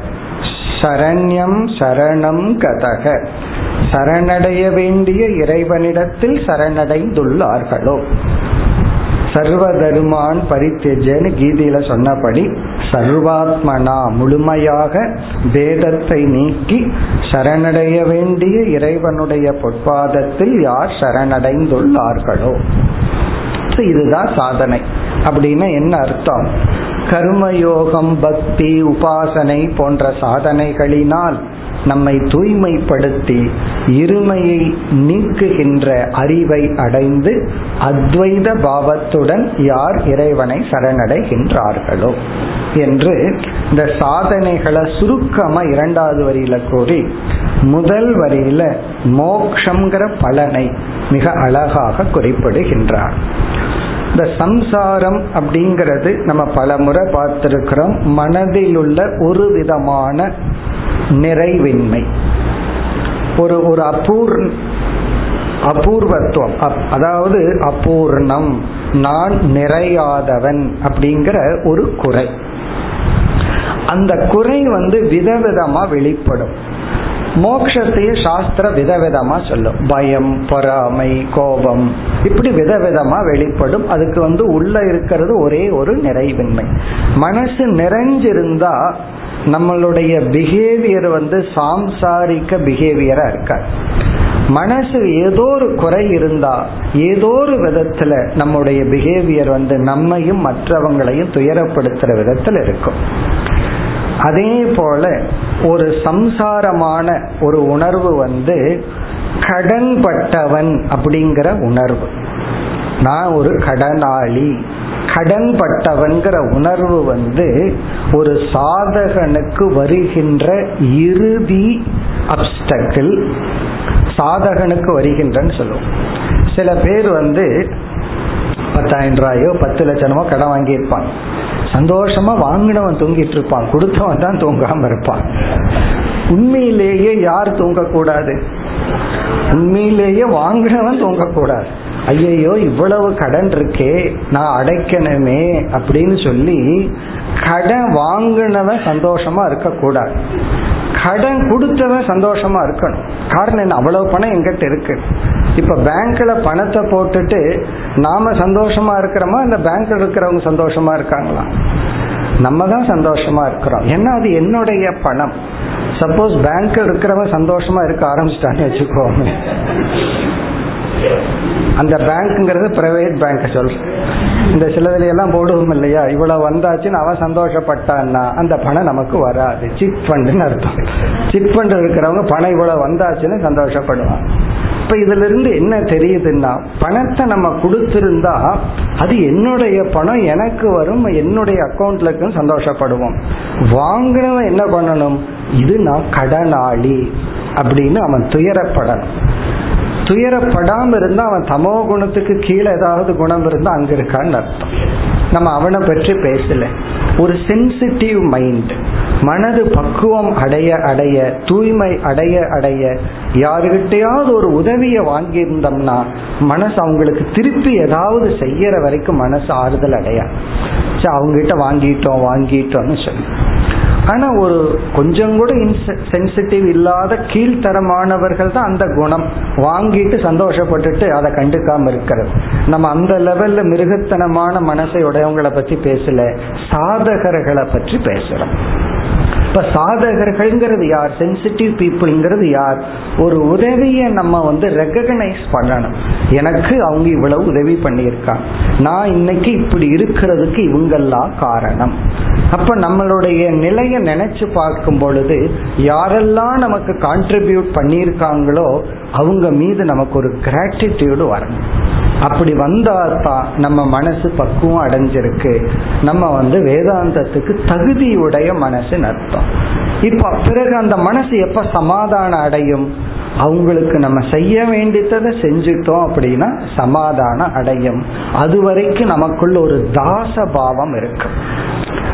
சரண்யம் சரணம் கதக. சரணடைய வேண்டிய இறைவனிடத்தில் சரணடைந்துள்ளார்களோ சர்வதருமான் பரித்தெஜன்னு கீதையில சொன்னபடி சர்வாத்மனா முழுமையாக வேதத்தை நீக்கி சரணடைய வேண்டிய இறைவனுடைய பொற்பாதத்தில் யார் சரணடைந்துள்ளார்களோ. இதுதான் சாதனை. அப்படின்னு என்ன அர்த்தம்? கர்மயோகம் பக்தி உபாசனை போன்ற சாதனைகளினால் நம்மை தூய்மைப்படுத்தி இருமையை நீக்குகின்ற அறிவை அடைந்து அத்வைத பாவத்துடன் யார் இறைவனை சரணடைகின்றார்களோ என்று இந்த சாதனைகளை சுருக்கமா இரண்டாவது வரியில கூறி முதல் வரியில மோக்ஷங்கிற பலனை மிக அழகாக குறிப்பிடுகின்றார். இந்த சம்சாரம் அப்படிங்கிறது நம்ம பல முறை பார்த்திருக்கிறோம். மனதில் உள்ள ஒரு விதமான நிறைவின்மை. ஒரு ஒரு அபூர் அபூர்வத்துவம் அதாவது அபூர்ணம் நான் நிறையாதவன் அப்படிங்கிற ஒரு குறை. அந்த குறை வந்து விதவிதமா வெளிப்படும். மோக்ஷத்தையே சாஸ்திர விதவிதமா சொல்லும். பயம் பொறாமை கோபம் இப்படி விதவிதமா வெளிப்படும். அதுக்கு வந்து உள்ள இருக்கிறது ஒரே ஒரு நிறைவின்மை. மனசு நிறைஞ்சிருந்தா நம்மளுடைய பிஹேவியர் வந்து சாம்சாரிக்க பிஹேவியரா இருக்க? மனசு ஏதோ ஒரு குறை இருந்தா ஏதோ ஒரு விதத்துல நம்முடைய பிஹேவியர் வந்து நம்மையும் மற்றவங்களையும் துயரப்படுத்துற விதத்துல இருக்கும். அதே போல ஒரு சம்சாரமான ஒரு உணர்வு வந்து கடன்பட்டவன் அப்படிங்கிற உணர்வு. நான் ஒரு கடனாளி. கடன்பட்டவன்கிற உணர்வு வந்து ஒரு சாதகனுக்கு வருகின்ற இறுதி அப்டக்கிள் சாதகனுக்கு வருகின்றன்னு சொல்லுவோம். சில பேர் வந்து பத்தாயிரம் ரூபாயோ பத்து லட்சமோ கடன் வாங்கியிருப்பான் சந்தோஷமா வாங்கினவன் தூங்கிட்டு இருப்பான். கொடுத்தவன் தான் தூங்காம இருப்பான். உண்மையிலேயே யார் தூங்கக்கூடாது? உண்மையிலேயே வாங்கினவன் தூங்கக்கூடாது. ஐயையோ இவ்வளவு கடன் இருக்கே நான் அடைக்கணுமே அப்படின்னு சொல்லி கடன் வாங்கினவன் சந்தோஷமா இருக்கக்கூடாது. கடன் கொடுத்தவன் சந்தோஷமா இருக்கணும். காரணம் என்ன? அவ்வளவு பணம் எங்கிட்ட இருக்கு. இப்ப பேங்க்ல பணத்தை போட்டுட்டு நாம சந்தோஷமா இருக்கிறோமா? இந்த பேங்க்ல இருக்கிறவங்க சந்தோஷமா இருக்காங்களா? நம்ம தான் சந்தோஷமா இருக்கிறோம். ஏன்னா அது? என்னுடைய பணம். சப்போஸ் பேங்க்ல இருக்கிறவன் சந்தோஷமா இருக்க ஆரம்பிச்சிட்டான்னு வச்சுக்கோங்க அந்த பேங்க்ங்கிறது பிரைவேட் பேங்க் சொல். இந்த சிலதுல எல்லாம் போடுவோம் இல்லையா? இவ்வளவு வந்தாச்சுன்னு அவன் சந்தோஷப்பட்டான்னா அந்த பணம் நமக்கு வராது. சிட் ஃபண்டுன்னு அர்த்தம். சிட் ஃபண்ட் இருக்கிறவங்க பணம் இவ்வளவு வந்தாச்சுன்னு சந்தோஷப்படுவான் இப்ப இதுல இருந்து என்ன தெரியுதுன்னா பணத்தை நம்ம கொடுத்திருந்தா அது என்னுடைய பணம் எனக்கு வரும் என்னுடைய அக்கௌண்ட்ல இருக்கும் சந்தோஷப்படுவோம். வாங்கினவன் என்ன பண்ணணும்? இது நான் கடனாளி. அப்படின்னு அவன் துயரப்படணும். துயரப்படாம இருந்தா அவன் தமோ குணத்துக்கு கீழே ஏதாவது குணம் இருந்தா அங்க இருக்கான்னு அர்த்தம். நம்ம அவனை பற்றி பேசல. ஒரு சென்சிட்டிவ் மைண்ட் மனது பக்குவம் அடைய அடைய தூய்மை அடைய அடைய யாருகிட்டையாவது ஒரு உதவியை வாங்கியிருந்தோம்னா மனசு அவங்களுக்கு திருப்பி ஏதாவது செய்யற வரைக்கும் மனசு ஆறுதல் அடையா அவங்க கிட்ட வாங்கிட்டோம் வாங்கிட்டோம்னு சொல்லி. ஆனா ஒரு கொஞ்சம் கூட சென்சிட்டிவ் இல்லாத கீழ்த்தரமானவர்கள் தான் அந்த குணம். வாங்கிட்டு சந்தோஷப்பட்டுட்டு அதை கண்டுக்காம இருக்கிறது. நம்ம அந்த லெவல்ல மிருகத்தனமான மனசை உடையவங்களை பத்தி பேசல. சாதகர்களை பற்றி பேசுறோம். இப்ப சாதகர்கள்ங்கிறது யார்? சென்சிட்டிவ் பீப்புள்ங்கிறது யார்? ஒரு உதவியை நம்ம வந்து ரெக்கக்னைஸ் பண்ணணும். எனக்கு அவங்க இவ்வளவு உதவி பண்ணியிருக்காங்க. நான் இன்னைக்கு இப்படி இருக்கிறதுக்கு இவங்கெல்லாம் காரணம். அப்ப நம்மளுடைய நிலையை நினைச்சு பார்க்கும் பொழுது யாரெல்லாம் நமக்கு கான்ட்ரிபியூட் பண்ணியிருக்காங்களோ அவங்க மீது நமக்கு ஒரு கிராட்டிடியூடு வரணும். அப்படி வந்தாதான் நம்ம மனசு பக்குவம் அடைஞ்சிருக்கு. நம்ம வந்து வேதாந்தத்துக்கு தகுதியுடைய மனசுன்னு அர்த்தம். இப்போ பிறகு அந்த மனசு எப்ப சமாதானம் அடையும்? அவங்களுக்கு நம்ம செய்ய வேண்டியதை செஞ்சுட்டோம் அப்படின்னா சமாதானம் அடையும். அது வரைக்கும் நமக்குள்ள ஒரு தாச பாவம் இருக்கு.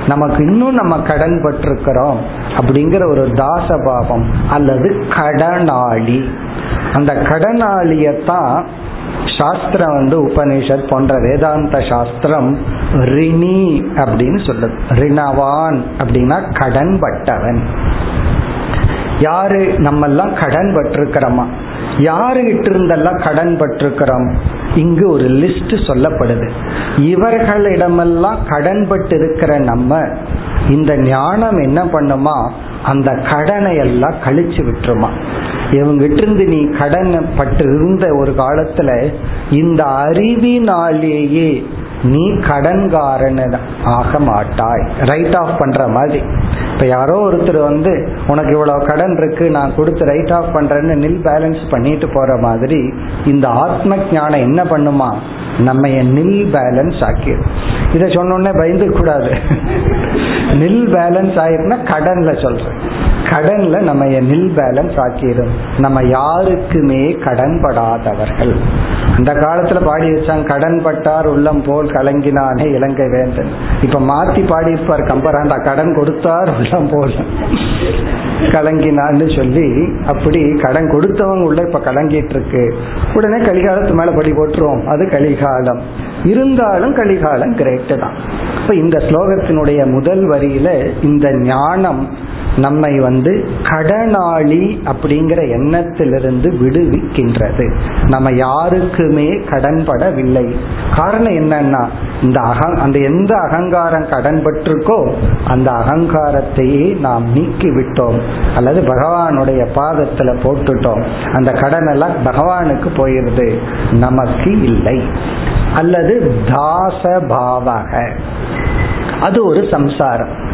நமக்கு இன்னும் நம்ம கடன் பட்டிருக்கிறோம் அப்படிங்கிற ஒரு தாச பாவம் அல்லது கடனாளி. அந்த கடனாளியத்தான் சாஸ்திரம் வந்து உபனிஷத் போன்ற வேதாந்த சாஸ்திரம் ரிணி அப்படின்னு சொல்லுது. ரிணவான் அப்படின்னா கடன் பட்டவன் யாரு நம்ம எல்லாம் கடன் பட்டிருக்கிறோமா யாருகிட்ட இருந்தெல்லாம் கடன் பட்டிருக்கிறோம் இங்கு ஒரு லிஸ்ட் சொல்லப்படுது. இவர்களிடமெல்லாம் கடன் பட்டு இருக்கிற நம்ம இந்த ஞானம் என்ன பண்ணுமா? அந்த கடனை எல்லாம் கழிச்சு விட்டுருமா. இவங்கிட்ட இருந்து நீ கடன் பட்டு இருந்த ஒரு காலத்துல இந்த அறிவினாலேயே நீ கடன்காரன் ஆக மாட்டாய். ரைட் ஆஃப் பண்ற மாதிரி. இப்ப யாரோ ஒருத்தர் வந்து உனக்கு இவ்வளவு கடன் இருக்கு நான் கொடுத்து ரைட் ஆஃப் பண்றேன்னு நில் பேலன்ஸ் பண்ணிட்டு போற மாதிரி இந்த ஆத்ம ஞானம் என்ன பண்ணுமா? நம்ம நில் பேலன்ஸ் ஆக்கிடும் இதை சொன்னோடனே பயந்து கூடாது நில் பேலன்ஸ் ஆயிருக்குன்னா கடன்ல சொல்றேன். கடன்ல நம்ம நில் பேலன்ஸ் ஆக்கிடும் நம்ம யாருக்குமே கடன்படாதவர்கள். அந்த காலத்துல பாடி வச்சாங்க கடன் பட்டார் உள்ளம் போல் கலங்கினானே இலங்கை வேந்தன். இப்ப மாத்தி பாடி இருப்பார் கம்பராண்டா கடன் கொடுத்தார் உள்ளம் போல் கலங்கினான்னு சொல்லி அப்படி கடன் கொடுத்தவங்க உள்ள இப்ப கலங்கிட்டு இருக்கு உடனே கலிகாலத்து மேல படி போட்டுருவோம். அது கலிகாலம். இருந்தாலும் கலிகாலம் கிரேட்டு தான். இப்ப இந்த ஸ்லோகத்தினுடைய முதல் வரியில இந்த ஞானம் நம்மை வந்து கடனாளி அப்படிங்கிற எண்ணத்திலிருந்து விடுவிக்கின்றது. நம்ம யாருக்குமே கடன்படவில்லை. காரணம் என்னன்னா இந்த அக அந்த எந்த அகங்காரம் கடன்பட்டிருக்கோ அந்த அகங்காரத்தையே நாம் நீக்கி விட்டோம் அல்லது பகவானுடைய பாதத்துல போட்டுட்டோம். அந்த கடன் எல்லாம் பகவானுக்கு போயிருது. நமக்கு இல்லை. அல்லது தாச பாவக அது ஒரு சம்சாரம்.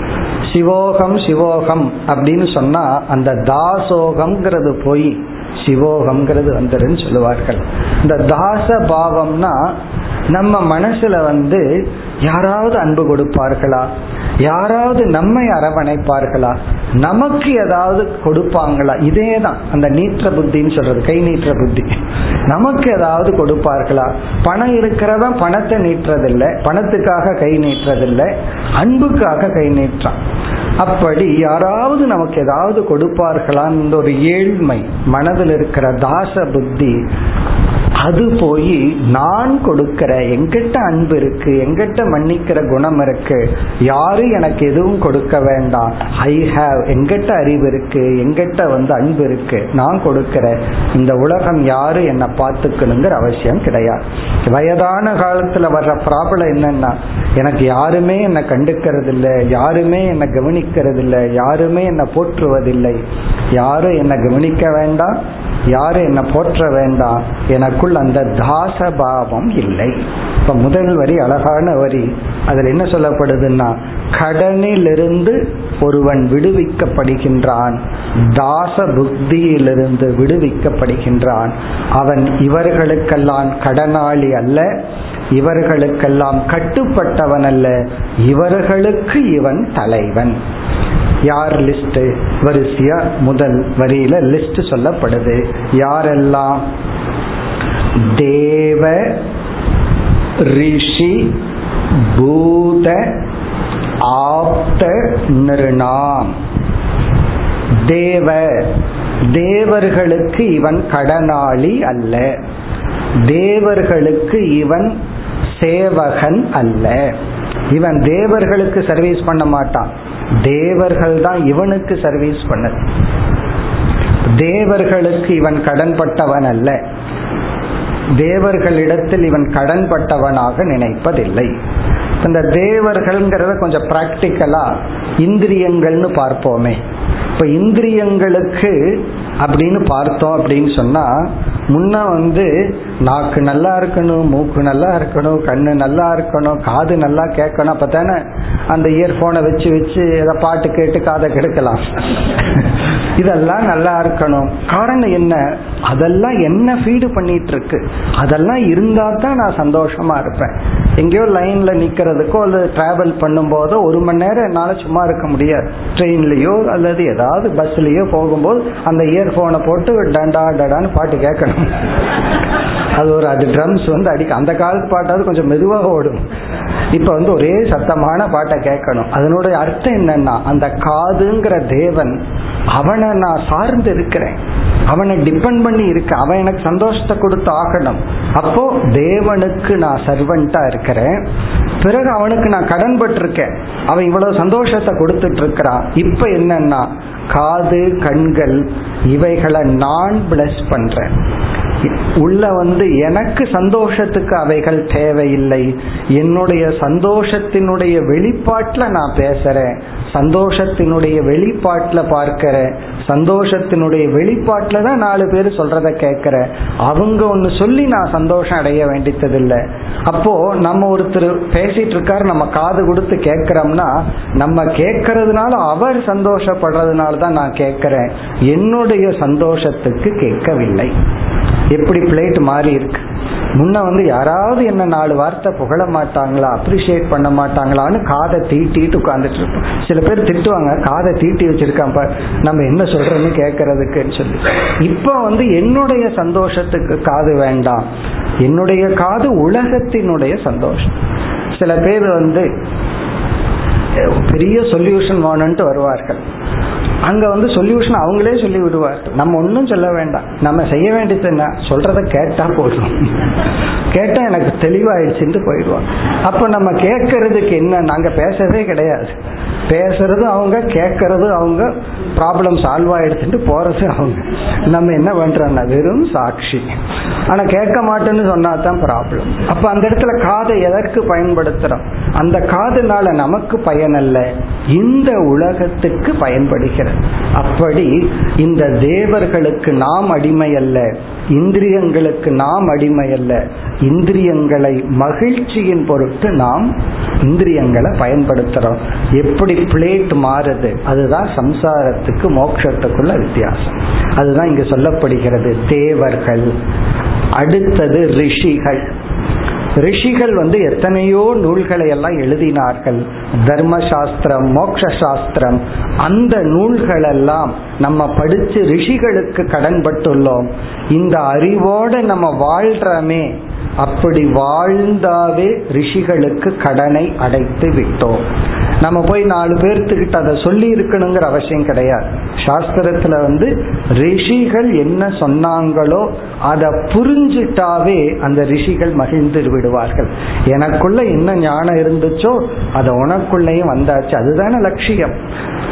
சிவோகம் சிவோகம் அப்படின்னு சொன்னா அந்த தாசோகம்ங்கிறது போய். சிவோகம்ங்கிறது வந்துருன்னு சொல்லுவார்கள். இந்த தாச பாவம்னா நம்ம மனசுல வந்து யாராவது அன்பு கொடுப்பார்களா? யாராவது நம்மை அரவணைப்பார்களா? நமக்கு ஏதாவது கொடுப்பாங்களா? இதே தான் அந்த நீற்ற புத்தின்னு சொல்றது கை நீற்ற புத்தி. நமக்கு ஏதாவது கொடுப்பார்களா? பணம் இருக்கிறவன் பணத்தை நீட்டுறதில்லை பணத்துக்காக கை நீட்டுறதில்லை அன்புக்காக கை நீட்டுறான் அப்படி யாராவது நமக்கு ஏதாவது கொடுப்பார்களான்னு ஒரு ஏழ்மை மனதில் இருக்கிற தாச புத்தி அது போய் நான் கொடுக்கிற எங்கிட்ட அன்பு இருக்கு எங்கிட்ட மன்னிக்கிற குணம் இருக்கு யாரும் எனக்கு எதுவும் கொடுக்க வேண்டாம். ஐ ஹாவ் எங்கிட்ட அறிவு இருக்கு எங்கிட்ட வந்து அன்பு இருக்கு நான் கொடுக்கிற இந்த உலகம் யாரு என்னை பார்த்துக்கணுங்கிற அவசியம் கிடையாது. வயதான காலத்துல வர்ற ப்ராப்ளம் என்னன்னா எனக்கு யாருமே என்னை கண்டுக்கிறது இல்லை யாருமே என்னை கவனிக்கிறது இல்லை யாருமே என்னை போற்றுவதில்லை. யாரும் என்னை கவனிக்க வேண்டாம் யாரும் என்னை போற்ற வேண்டாம் எனக்குள் அந்த தாச பாவம் இல்லை. இப்ப முதல் வரி அழகான வரி. அதில் என்ன சொல்லப்படுதுன்னா கடனிலிருந்து ஒருவன் விடுவிக்கப்படுகின்றான். தாச புத்தியிலிருந்து விடுவிக்கப்படுகின்றான். அவன் இவர்களுக்கெல்லாம் கடனாளி அல்ல இவர்களுக்கெல்லாம் கட்டுப்பட்டவன் அல்ல இவர்களுக்கு இவன் தலைவன். யார் லிஸ்ட் வரிசையா முதல் வரியில லிஸ்ட் சொல்லப்படுது? யாரெல்லாம்? தேவ ரிஷி பூத ஆப்த நிருணாம். தேவ. தேவர்களுக்கு இவன் கடனாளி அல்ல. தேவர்களுக்கு இவன் சேவகன் அல்ல. இவன் தேவர்களுக்கு சர்வீஸ் பண்ண மாட்டான். தேவர்கள் தான் இவனுக்கு சர்வீஸ் பண்ணது. தேவர்களுக்கு இவன் கடன்பட்டவன் அல்ல. தேவர்களிடத்தில் இவன் கடன்பட்டவனாக நினைப்பதில்லை. இந்த தேவர்கள்ங்கிறத கொஞ்சம் பிராக்டிக்கலா இந்திரியங்கள்னு பார்ப்போமே. இப்ப இந்திரியங்களுக்கு அப்படின்னு பார்த்தோம் அப்படின்னு சொன்னா முன்ன வந்து நாக்கு நல்லா இருக்கணும் மூக்கு நல்லா இருக்கணும் கண்ணு நல்லா இருக்கணும் காது நல்லா கேட்கணும் அப்போ தானே அந்த இயர்ஃபோனை வச்சு வச்சு ஏதோ பாட்டு கேட்டு காதை கெடுக்கலாம். இதெல்லாம் நல்லா இருக்கணும். காரணம் என்ன? அதெல்லாம் என்ன ஃபீடு பண்ணிட்டு இருக்கு அதெல்லாம் இருந்தா தான் நான் சந்தோஷமா இருப்பேன். எங்கேயோ லைன்ல நிக்கிறதுக்கோ அல்லது டிராவல் பண்ணும்போதோ ஒரு மணி நேரம் என்னால் சும்மா இருக்க முடியாது. ட்ரெயின்லயோ அல்லது ஏதாவது பஸ்லயோ போகும்போது அந்த இயர்ஃபோனை போட்டு டண்டா டடான்னு பாட்டு கேட்கணும். அது ஒரு அது ட்ரம்ஸ் வந்து அடிக்க அந்த காலத்து பாட்டாவது கொஞ்சம் மெதுவாக ஓடும். இப்ப வந்து ஒரே சத்தமான பாட்டை கேட்கணும். அதனுடைய அர்த்தம் என்னன்னா அந்த காதுங்கிற தேவன் அவனை நான் சார்ந்து இருக்கிறேன். அவனை டிபெண்ட் பண்ணி இருக்க அவன் எனக்கு சந்தோஷத்தை கொடுத்து ஆகணும். அப்போ தேவனுக்கு நான் சர்வெண்டா இருக்கிறேன். பிறகு அவனுக்கு நான் கடன் இருக்கேன் அவன் இவ்வளவு சந்தோஷத்தை கொடுத்துட்டு இருக்கிறான். இப்ப என்னன்னா காது கண்கள் இவைகளை நான் பிளஸ் பண்றேன். உள்ள வந்து எனக்கு சந்தோஷத்துக்கு அவைகள் தேவையில்லை. என்னுடைய சந்தோஷத்தினுடைய வெளிப்பாட்டில் நான் பேசுறேன். சந்தோஷத்தினுடைய வெளிப்பாட்டில் பார்க்கிறேன். சந்தோஷத்தினுடைய வெளிப்பாட்டில் தான் நாலு பேர் சொல்றத கேட்கிறேன். அவங்க ஒன்று சொல்லி நான் சந்தோஷம் அடைய வேண்டியதில்லை அப்போ நம்ம ஒருத்தர் பேசிட்டு இருக்காரு நம்ம காது கொடுத்து கேட்கிறோம்னா நம்ம கேட்கறதுனால அவர் சந்தோஷப்படுறதுனால தான் நான் கேட்கிறேன். என்னுடைய சந்தோஷத்துக்கு கேட்கவில்லை. எப்படி பிளேட் மாறி இருக்கு? முன்ன வந்து யாராவது என்ன நாலு வார்த்தை புகழ மாட்டாங்களா அப்ரிஷியேட் பண்ண மாட்டாங்களான்னு காதை தீட்டிட்டு உட்காந்துட்டு இருப்போம். சில பேர் திட்டுவாங்க காதை தீட்டி வச்சிருக்கான் நம்ம என்ன சொல்றோம்னு கேட்கறதுக்குன்னு சொல்லி. இப்போ வந்து என்னுடைய சந்தோஷத்துக்கு காது வேண்டாம். என்னுடைய காது உலகத்தினுடைய சந்தோஷம். சில பேர் வந்து பெரிய சொல்யூஷன் வேணும்ட்டு வருவார்கள். அங்க வந்து சொல்யூஷன் அவங்களே சொல்லி விடுவார் நம்ம ஒன்றும் சொல்ல வேண்டாம். நம்ம செய்ய வேண்டியது என்ன? சொல்றத கேட்டா போதும். கேட்டா எனக்கு தெளிவாயிடுச்சுன்னு போயிடுவாங்க அப்ப நம்ம கேட்கறதுக்கு என்ன? நாங்க பேசவே கிடையாது. பேசுறதும் அவங்க கேட்கறதும் அவங்க ப்ராப்ளம் சால்வ் ஆயிடுச்சுட்டு போறது அவங்க. நம்ம என்ன பண்றோம்னா வெறும் சாட்சி. ஆனா கேட்க மாட்டேன்னு சொன்னா தான் ப்ராப்ளம் அப்ப அந்த இடத்துல காதை எதற்கு பயன்படுத்துறோம்? அந்த காதுனால நமக்கு பயன் அல்ல இந்த உலகத்துக்கு பயன்படுகிறது. அப்படி இந்த தேவர்களுக்கு நாம் அடிமை அல்ல இந்திரியங்களுக்கு நாம் அடிமை அல்ல இந்திரியங்களை மகிழ்ச்சியின் பொருட்டு நாம் இந்திரியங்களை பயன்படுத்துறோம். எப்படி பிளேட் மாறுது அதுதான் சம்சாரத்துக்கு மோட்சத்துக்குள்ள வித்தியாசம். அதுதான் இங்கு சொல்லப்படுகிறது தேவர்கள். அடுத்தது ரிஷிகள். ரிஷிகள் வந்து எத்தனையோ நூல்களை எல்லாம் எழுதினார்கள். தர்ம சாஸ்திரம் மோக்ஷ சாஸ்திரம் அந்த நூல்கள் எல்லாம் நம்ம படிச்சு ரிஷிகளுக்கு கடன்பட்டுள்ளோம். இந்த அறிவோட நம்ம வாழ்றமே அப்படி வாழ்ந்தாவே ரிஷிகளுக்கு கடனை அடைத்து விட்டோம். நம்ம போய் நாலு பேர்த்துக்கிட்ட அதை சொல்லி இருக்கணுங்கிற அவசியம் கிடையாது. சாஸ்திரத்துல வந்து ரிஷிகள் என்ன சொன்னாங்களோ அதை புரிஞ்சிட்டாவே அந்த ரிஷிகள் மகிழ்ந்து விடுவார்கள். எனக்குள்ள என்ன ஞானம் இருந்துச்சோ அது உனக்குள்ளேயும் வந்தாச்சு. அதுதானே லட்சியம்.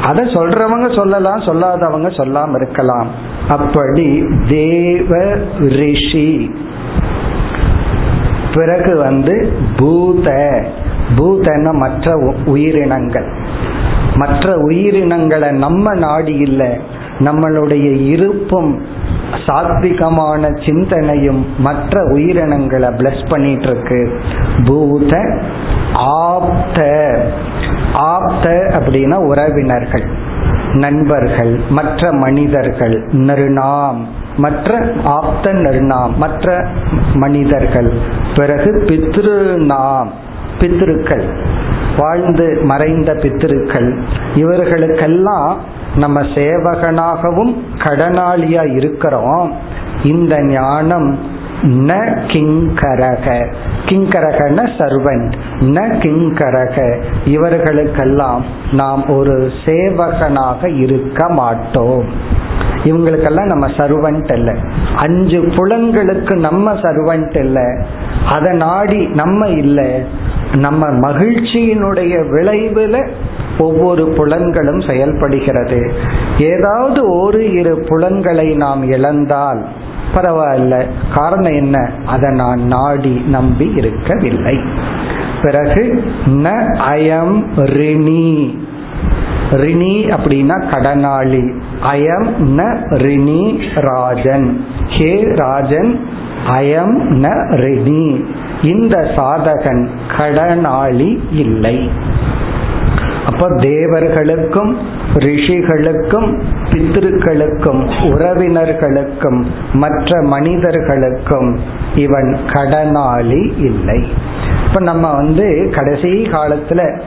அதை சொல்றவங்க சொல்லலாம் சொல்லாதவங்க சொல்லாம இருக்கலாம். அப்படி தேவ ரிஷி பிறகு வந்து பூத. பூதன மற்ற உயிரினங்கள். மற்ற உயிரினங்களை நம்ம நாடி இல்லை. நம்மளுடைய இருப்பும் சாத்விகமான சிந்தனையும் மற்ற உயிரினங்களை பிளஸ் பண்ணிட்டு இருக்கு பூத ஆப்த. ஆப்த அப்படின்னா உறவினர்கள் நண்பர்கள் மற்ற மனிதர்கள் நிருணாம். மற்ற ஆப்த நாம் மற்ற மனிதர்கள். பிறகு பித்ரு நாம் பித்திருக்கள் வாழ்ந்து மறைந்த பித்திருக்கள் இவர்களுக்கெல்லாம் நம்ம சேவகனாகவும் கடனாளியா இருக்கிறோம். இந்த ஞானம் ந கிங்கரக. கிங்கரகன சர்வன்ட் ந கிங்கரக. இவர்களுக்கெல்லாம் நாம் ஒரு சேவகனாக இருக்க மாட்டோம். இவங்களுக்கெல்லாம் நம்ம சர்வன்ட் இல்லை. அஞ்சு புலன்களுக்கு நம்ம சர்வன்ட் இல்ல. அதை நாடி நம்ம இல்லை. நம்ம மகிழ்ச்சியினுடைய விளைவுல ஒவ்வொரு புலன்களும் செயல்படுகிறது. ஏதாவது ஒரு இரு புலன்களை நாம் இழந்தால் பரவாயில்ல. காரணம் என்ன? அதை நான் நாடி நம்பி இருக்கவில்லை. பிறகு ந அயம் ரிணி. ரிணி அப்படின்னா கடனாளி. அயம் ந ரிணி ராஜன். ஹே ராஜன் அயம் ந ரிணி. இந்த சாதகன் கடனாளி இல்லை. அப்ப தேவர்களுக்கும் ரிஷிகளுக்கும் பித்திருக்களுக்கும் உறவினர்களுக்கும் மற்ற மனிதர்களுக்கும் இவன் கடனாளி இல்லை. இப்ப நம்ம வந்து கடைசி காலத்துல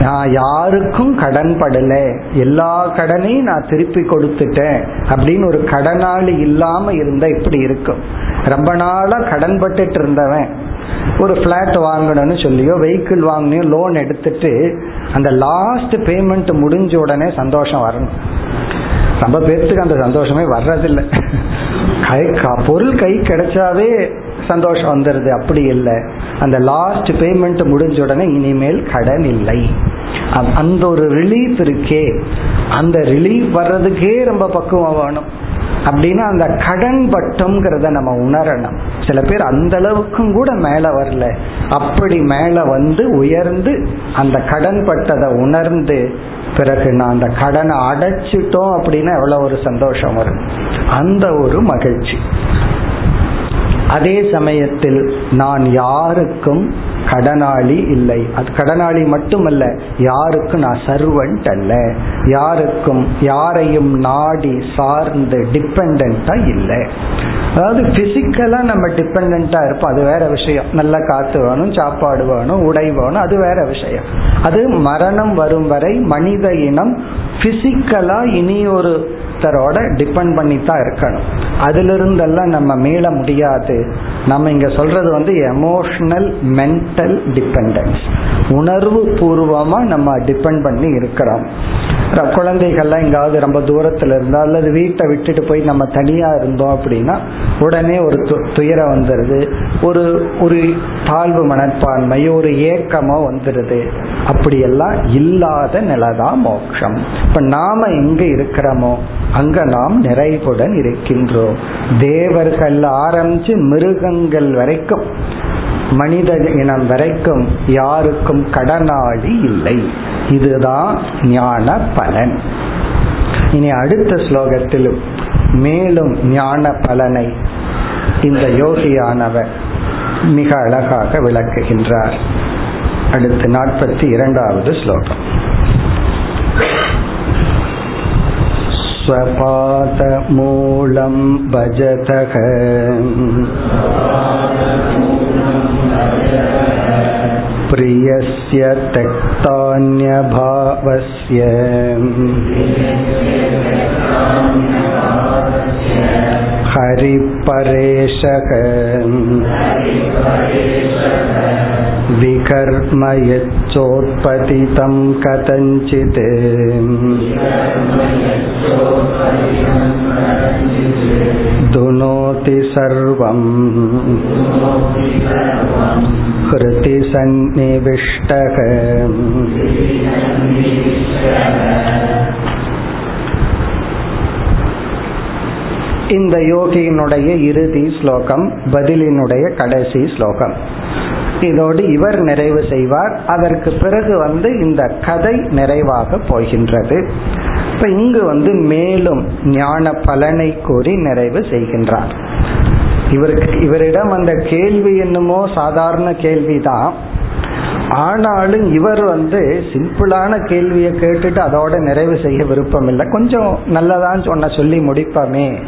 நான் யாருக்கும் கடன் படல. எல்லா கடனையும் நான் திருப்பி கொடுத்துட்டேன் அப்படின்னு ஒரு கடனாளி இல்லாம இருந்தா இப்படி இருக்கும். ரொம்ப நாளா கடன் பட்டுட்டு இருந்தவன். ஒரு பிளாட் வாங்கணும்னு சொல்லியோ வெஹிக்கிள் வாங்கினியோ லோன் எடுத்துட்டு அந்த லாஸ்ட் பேமெண்ட் முடிஞ்ச உடனே சந்தோஷம் வரணும். ரொம்ப பேர்த்துக்கு அந்த சந்தோஷமே வர்றதில்லை. கை பொருள் கை கிடைச்சாவே சந்தோஷம் வந்துடுது அப்படி இல்லை. அந்த லாஸ்ட் பேமெண்ட் முடிஞ்ச உடனே இனிமேல் கடன் இல்லை. அந்த ஒரு ரிலீஃப் இருக்கே. அந்த ரிலீஃப் வர்றதுக்கே ரொம்ப பக்குவம் வேணும். அப்படின்னா அந்த கடன் பட்டம்ங்கிறத நம்ம உணரணும். சில பேர் அந்த அளவுக்கும் கூட மேல வரல. அப்படி மேல வந்து உயர்ந்து அந்த கடன் பட்டதை உணர்ந்து பிறகு நான் அந்த கடனை அடைச்சிட்டோம் அப்படின்னா எவ்வளவு ஒரு சந்தோஷம் வரும். அந்த ஒரு மகிழ்ச்சி. அதே சமயத்தில் நான் யாருக்கும் கடனாளி இல்லை. அது கடனாளி மட்டுமல்ல யாருக்கும் நான் சர்வன்ட் அல்ல. யாருக்கும் யாரையும் நாடி சார்ந்து டிபெண்டா இல்லை. அதாவது பிசிக்கலா நம்ம டிபெண்டா இருப்போம். அது வேற விஷயம். நல்ல காத்து வேணும் சாப்பாடு வேணும் உடை வேணும் அது வேற விஷயம். அது மரணம் வரும் வரை மனித இனம் பிசிக்கலா இனி ஒரு ஒருத்தரோட டிபெண்ட் பண்ணி தான் இருக்கணும். அதிலிருந்தெல்லாம் நம்ம மீள முடியாது. நம்ம இங்க சொல்றது வந்து எமோஷனல் மென்டல் டிபெண்டன்ஸ் உணர்வு பூர்வமா நம்ம டிபெண்ட் பண்ணி இருக்கிறோம். குழந்தைகள்லாம் எங்காவது ரொம்ப தூரத்துல இருந்தா அல்லது வீட்டை விட்டுட்டு போய் நம்ம தனியா இருந்தோம் அப்படின்னா உடனே ஒரு துயரம் வந்துடுது ஒரு ஒரு தாழ்வு மனப்பான்மை ஒரு ஏக்கமோ வந்துடுது அப்படியெல்லாம் இல்லாத நிலைதான் மோட்சம் இப்ப நாம எங்க இருக்கிறோமோ அங்க நாம் நிறைவுடன் இருக்கின்றோம். தேவர்கள் ஆரம்பிச்சு மிருகங்கள் வரைக்கும் மனித இனம் வரைக்கும் யாருக்கும் கடனாளி இல்லை இதுதான் ஞான பலன் இனி அடுத்த ஸ்லோகத்திலும் மேலும் ஞான பலனை இந்த யோகியானவர் மிக அழகாக விளக்குகின்றார் அடுத்து நாற்பத்தி இரண்டாவது ஸ்லோகம் स्वपादमूलं भजतः प्रियस्य त्यक्तान्यभावस्य। हरिपरेशक। विकर्मयत्। यच्चोत्पतितं कथञ्चित् दुनोति सर्वम् हृति सन्निविष्टः இந்த யோகியினுடைய இறுதி ஸ்லோகம் பதிலினுடைய கடைசி ஸ்லோகம் இதோடு இவர் நிறைவு செய்வார். அதற்கு பிறகு வந்து இந்த கதை நிறைவாக போகின்றது. இப்ப இங்கு வந்து மேலும் ஞான பலனை கூறி நிறைவு செய்கின்றார். இவருக்கு இவரிடம் அந்த கேள்வி என்னமோ சாதாரண கேள்விதான். ஆனாலும் இவர் வந்து சிம்பிளான கேள்வியை கேட்டுட்டு அதோட நிறைவு செய்ய விருப்பம் இல்லை கொஞ்சம் நல்லதான் சொன்ன சொல்லி முடிப்பமே.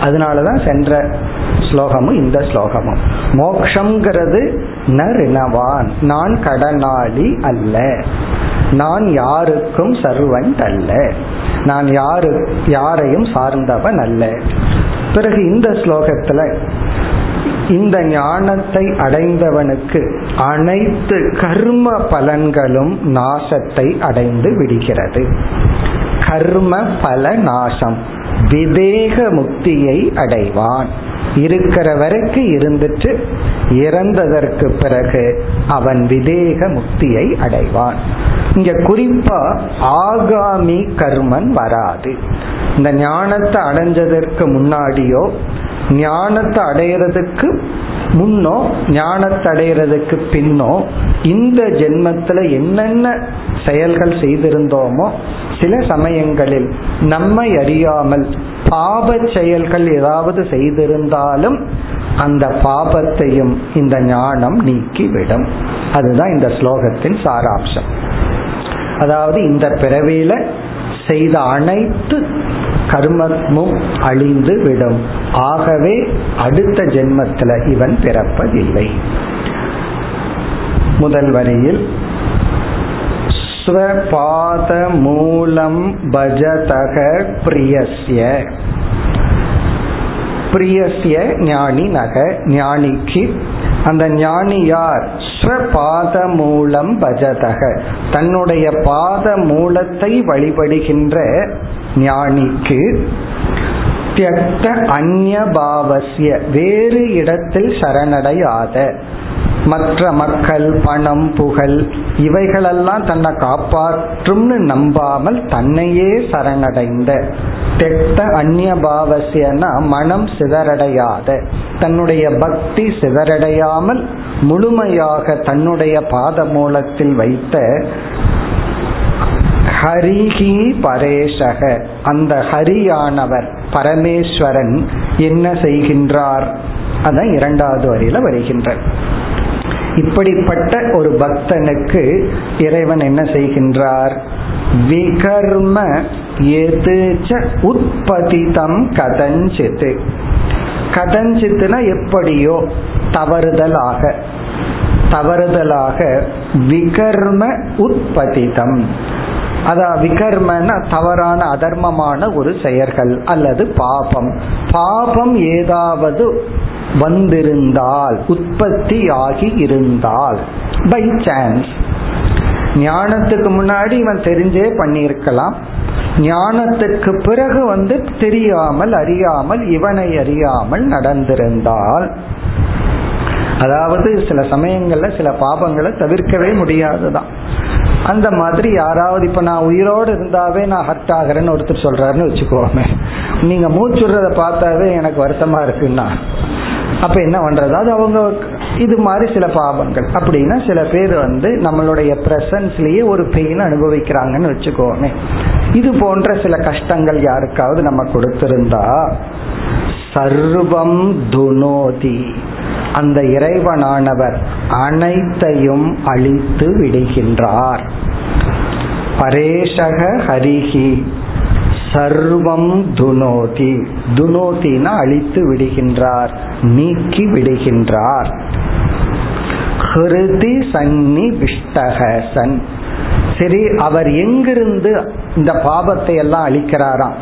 அதனாலதான் சென்ற ஸ்லோகமும் இந்த ஸ்லோகமும். மோக்ஷங்கிறது ரிணவான். நான் கடனாளி அல்ல. நான் யாருக்கும் சர்வன்ட் அல்ல நான் யாரு யாரையும் சார்ந்தவன் அல்ல. பிறகு இந்த ஸ்லோகத்துல இந்த ஞானத்தை அடைந்தவனுக்கு அனைத்து கர்ம பலன்களும் நாசத்தை அடைந்து விடுகிறது. கர்ம பல நாசம். விதேக முக்தியை அடைவான். இருக்கிற வரைக்கும் இருந்துட்டு இறந்ததற்கு பிறகு அவன் விதேக முக்தியை அடைவான். இங்க குறிப்பா ஆகாமி கர்மன் வராது. இந்த ஞானத்தை அடைஞ்சதற்கு முன்னாடியோ ஞானத்தை அடையிறதுக்கு முன்னோ ஞானத்தடையிறதுக்கு பின்னோ இந்த ஜென்மத்துல என்னென்ன செயல்கள் செய்திருந்தோமோ சில சமயங்களில் நம்மை அறியாமல் பாப செயல்கள் ஏதாவது செய்திருந்தாலும் அந்த பாபத்தையும் இந்த ஞானம் நீக்கிவிடும். அதுதான் இந்த ஸ்லோகத்தின் சாராம்சம். அதாவது இந்த பிறவியில செய்த அனைத்து கர்மமும் அழிந்து விடும். ஆகவே அடுத்த ஜென்மத்தில் இவன் பிறப்பதில்லை. முதல் வரியில் ஸ்வபாத மூலம் பஜதக பிரியஸ்ய. பிரியஸ்ய ஞானி நக ஞானிக்கு. அந்த ஞானி யார்? ஸ்வபாத மூலம் பஜதக. தன்னுடைய பாத மூலத்தை வழிபடுகின்ற ஞானிக்கு தியக்த அந்நியபாவசிய வேறு இடத்தில் சரணடையாத. மற்ற மக்கள் பணம் புகழ் இவைகளெல்லாம் தன்னை காப்பாற்றும்னு நம்பாமல் தன்னையே சரணடைந்த. தெத்த அந்நியபாவசியனா மனம் சிதறடையாத. தன்னுடைய பக்தி சிதறடையாமல் முழுமையாக தன்னுடைய பாத மூலத்தில் வைத்த ஹரிஹி பரேஷக. அந்த ஹரியானவர் பரமேஸ்வரன் என்ன செய்கின்றார்? அதான் இரண்டாவது வரியில வருகின்றார். இப்படிப்பட்ட ஒரு பக்தனுக்கு இறைவன் என்ன செய்கின்றார்? விகர்ம எதுச்ச உற்பத்திதம் கதஞ்சித்து கதஞ்சித்துனா எப்படியோ தவறுதலாக தவறுதலாக விகர்ம உற்பத்திதம். அதா விகர்மன தவறான அதர்மமான ஒரு செயல்கள் அல்லது பாபம். பாபம் ஏதாவது வந்திருந்தால் உற்பத்தி ஆகி இருந்தால் பை சான்ஸ் ஞானத்துக்கு முன்னாடி இவன் தெரிஞ்சே பண்ணியிருக்கலாம். ஞானத்துக்கு பிறகு வந்து தெரியாமல் அறியாமல் இவனை அறியாமல் நடந்திருந்தால் அதாவது சில சமயங்கள்ல சில பாபங்களை தவிர்க்கவே முடியாதுதான். அந்த மாதிரி யாராவது இப்ப நான் உயிரோடு இருந்தாவே நான் ஹர்ட் ஆகிறேன்னு ஒருத்தர் சொல்றாருன்னு வச்சுக்கோமே. நீங்க மூச்சுடுறத பார்த்தாவே எனக்கு வருத்தமா இருக்குன்னா அப்ப என்ன பண்றது? அது அவங்க இது மாதிரி சில பாவங்கள். அப்படின்னா சில பேர் வந்து நம்மளுடைய பிரசன்ஸ்லயே ஒரு பெயின் அனுபவிக்கிறாங்கன்னு வச்சுக்கோமே. இது போன்ற சில கஷ்டங்கள் யாருக்காவது நம்ம கொடுத்திருந்தா சர்வம் துனோதி. அந்த இறைவனானவர் அனைத்தையும் அழித்து விடுகின்றார். பரேஷக ஹரிஹி சர்வம் துனோதி. துனோதினா அழித்து விடுகின்றார் நீக்கி விடுகின்றார். ஹிருதி சன்னி விஷ்டகசன் சரி அவர் எங்கிருந்து இந்த பாபத்தை எல்லாம் அழிக்கிறாராம்?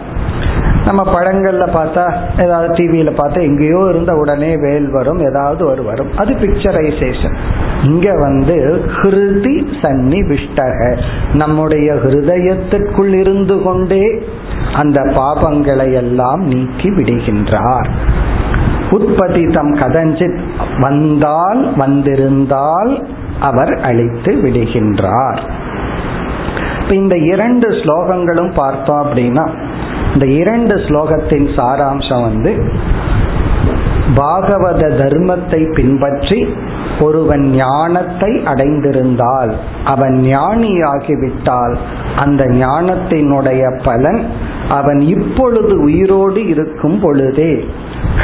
நம்ம படங்கள்ல பார்த்தா ஏதாவது டிவியில பார்த்தா எங்கேயோ இருந்த உடனே வேல் வரும் ஏதாவது ஒரு வரும். அது பிக்சரைசேஷன் இங்க வந்து ஹிருதி சன்னி விஷ்டக நம்முடைய ஹிருதயத்திற்குள் இருந்து கொண்டே அந்த பாபங்களை எல்லாம் நீக்கி விடுகின்றார். உற்பத்தி தம் கதஞ்சித் வந்தால் வந்திருந்தால் அவர் அழித்து விடுகின்றார். இந்த இரண்டு ஸ்லோகங்களும் பார்த்தோம் அப்படின்னா இந்த இரண்டு ஸ்லோகத்தின் சாராம்சம் வந்து பாகவத தர்மத்தை பின்பற்றி ஒருவன் ஞானத்தை அடைந்திருந்தால் அவன் ஞானியாகிவிட்டால் அந்த ஞானத்தினுடைய பலன் அவன் இப்பொழுது உயிரோடு இருக்கும் பொழுதே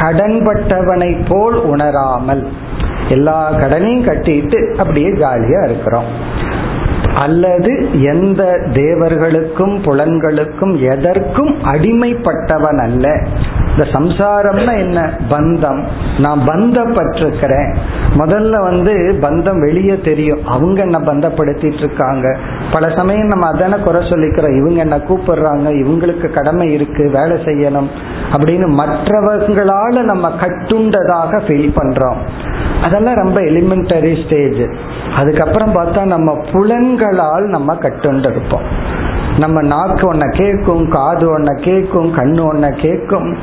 கடன்பட்டவனை போல் உணராமல் எல்லா கடனையும் கட்டிட்டு அப்படியே ஜாலியா இருக்கிறோம் அல்லது எந்த தேவர்களுக்கும் புலன்களுக்கும் எதற்கும் அடிமைப்பட்டவன் அல்ல. இந்த சம்சாரம்னா என்ன? பந்தம். நான் பந்தப்பட்டிருக்கிறேன். முதல்ல வந்து பந்தம் வெளியே தெரியும். அவங்க என்ன பந்தப்படுத்திட்டு இருக்காங்க பல சமயம் நம்ம அதான குறை சொல்லிக்கிறோம். இவங்க என்ன கூப்பிடுறாங்க? இவங்களுக்கு கடமை இருக்கு வேலை செய்யணும் அப்படின்னு மற்றவர்களால நம்ம கட்டுண்டதாக ஃபீல் பண்றோம். அதெல்லாம் ரொம்ப எலிமெண்டரி ஸ்டேஜ் அதுக்கப்புறம் பார்த்தா நம்ம புலன்களால் நம்ம கட்டுண்டு இருப்போம் நம்ம நாக்கு ஒன்ன கேட்கும் காது ஒன்ன கேட்கும் கண்ணு ஒன்ன கேட்கும்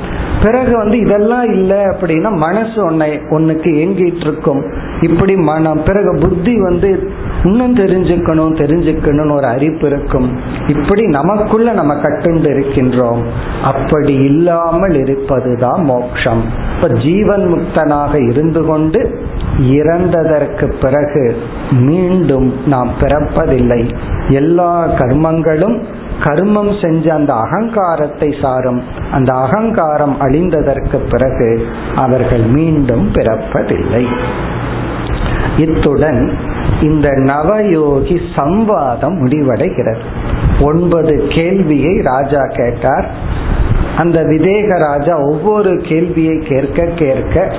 பிறகு வந்து இதெல்லாம் இல்லை அப்படின்னா மனசு ஒன்னை ஒன்னுக்கு ஏங்கிட்டு இருக்கும். இப்படி மனம் பிறகு புத்தி வந்து இன்னும் தெரிஞ்சுக்கணும் தெரிஞ்சுக்கணும்னு ஒரு அறிப்பு இருக்கும். இப்படி நமக்குள்ள நம்ம கட்டுண்டு இருக்கின்றோம். அப்படி இல்லாமல் இருப்பதுதான் மோட்சம். இப்ப ஜீவன் முக்தனாக இருந்து கொண்டு இறந்ததற்கு பிறகு மீண்டும் நாம் பிறப்பதில்லை. எல்லா கர்மங்களும் கர்மம் செஞ்ச அந்த அகங்காரத்தை சாரும். அந்த அகங்காரம் அழிந்ததற்கு பிறகு அவர்கள் மீண்டும் பிறப்பதில்லை. இத்துடன் இந்த நவயோகி சம்வாதம் முடிவடைகிறது. ஒன்பது கேள்வியை ராஜா கேட்டார். அந்த விதேக ராஜா ஒவ்வொரு கேள்வியை கேட்க கேட்க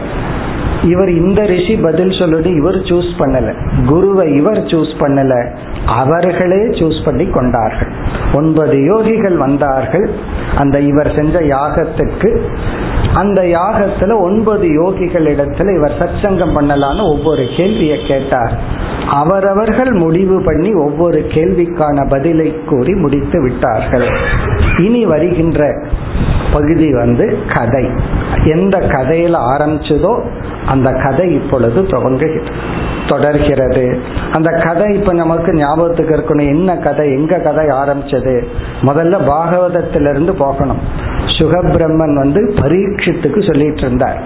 இவர் இந்த ரிஷி பதில் சொல்லுது இவர் சூஸ் பண்ணல. குருவை இவர் சூஸ் பண்ணல. அவர்களே சூஸ் பண்ணி கொண்டார்கள். ஒன்பது யோகிகள் வந்தார்கள். அந்த இவர் செஞ்ச யாகத்துக்கு அந்த யாகத்துல ஒன்பது யோகிகள் இடத்துல இவர் சச்சங்கம் பண்ணலான்னு ஒவ்வொரு கேள்வியை கேட்டார். அவரவர்கள் முடிவு பண்ணி ஒவ்வொரு கேள்விக்கான பதிலை கூறி முடித்து விட்டார்கள். இனி வருகின்ற பகுதி வந்து கதை. எந்த கதையில ஆரம்பிச்சதோ அந்த கதை இப்பொழுது துவங்குகிறது. தொடர்கிறது. அந்த கதை இப்ப நமக்கு ஞாபகத்துக்கு இருக்கணும். என்ன கதை? எங்க கதை ஆரம்பிச்சது? முதல்ல பாகவதத்திலிருந்து போகணும். சுகபிரம்மன் வந்து பரீட்சத்துக்கு சொல்லிட்டு இருந்தார்.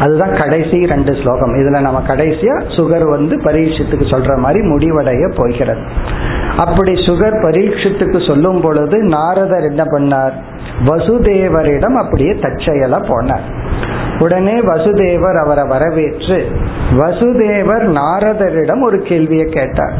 அதுதான் கடைசி ரெண்டு ஸ்லோகம். இதுல நம்ம கடைசியா சுகர் வந்து பரீட்சத்துக்கு சொல்ற மாதிரி முடிவடைய போகிறது. அப்படி சுகர் பரீட்சத்துக்கு சொல்லும் பொழுது நாரதர் என்ன பண்ணார்? வசுதேவரிடம் அப்படியே தற்செயலா போனார். உடனே வசுதேவர் அவரை வரவேற்று வசுதேவர் நாரதரிடம் ஒரு கேள்வியை கேட்டார்.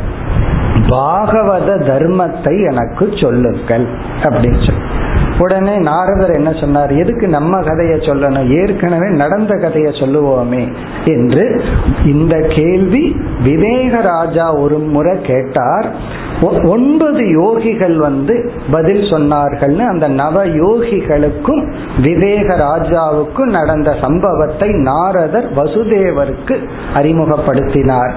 பாகவத தர்மத்தை எனக்கு சொல்லுங்கள் அப்படின்னு சொல்லி உடனே நாரதர் என்ன சொன்னார் எதுக்கு நம்ம கதையை சொல்லணும்? ஏற்கனவே நடந்த கதையை சொல்லுவோமே என்று இந்த கேள்வி விவேக ராஜா ஒரு முறை கேட்டார். ஒன்பது யோகிகள் வந்து பதில் சொன்னார்கள்னு அந்த நவ யோகிகளுக்கும் விவேக ராஜாவுக்கும் நடந்த சம்பவத்தை நாரதர் வசுதேவருக்கு அறிமுகப்படுத்தினார்.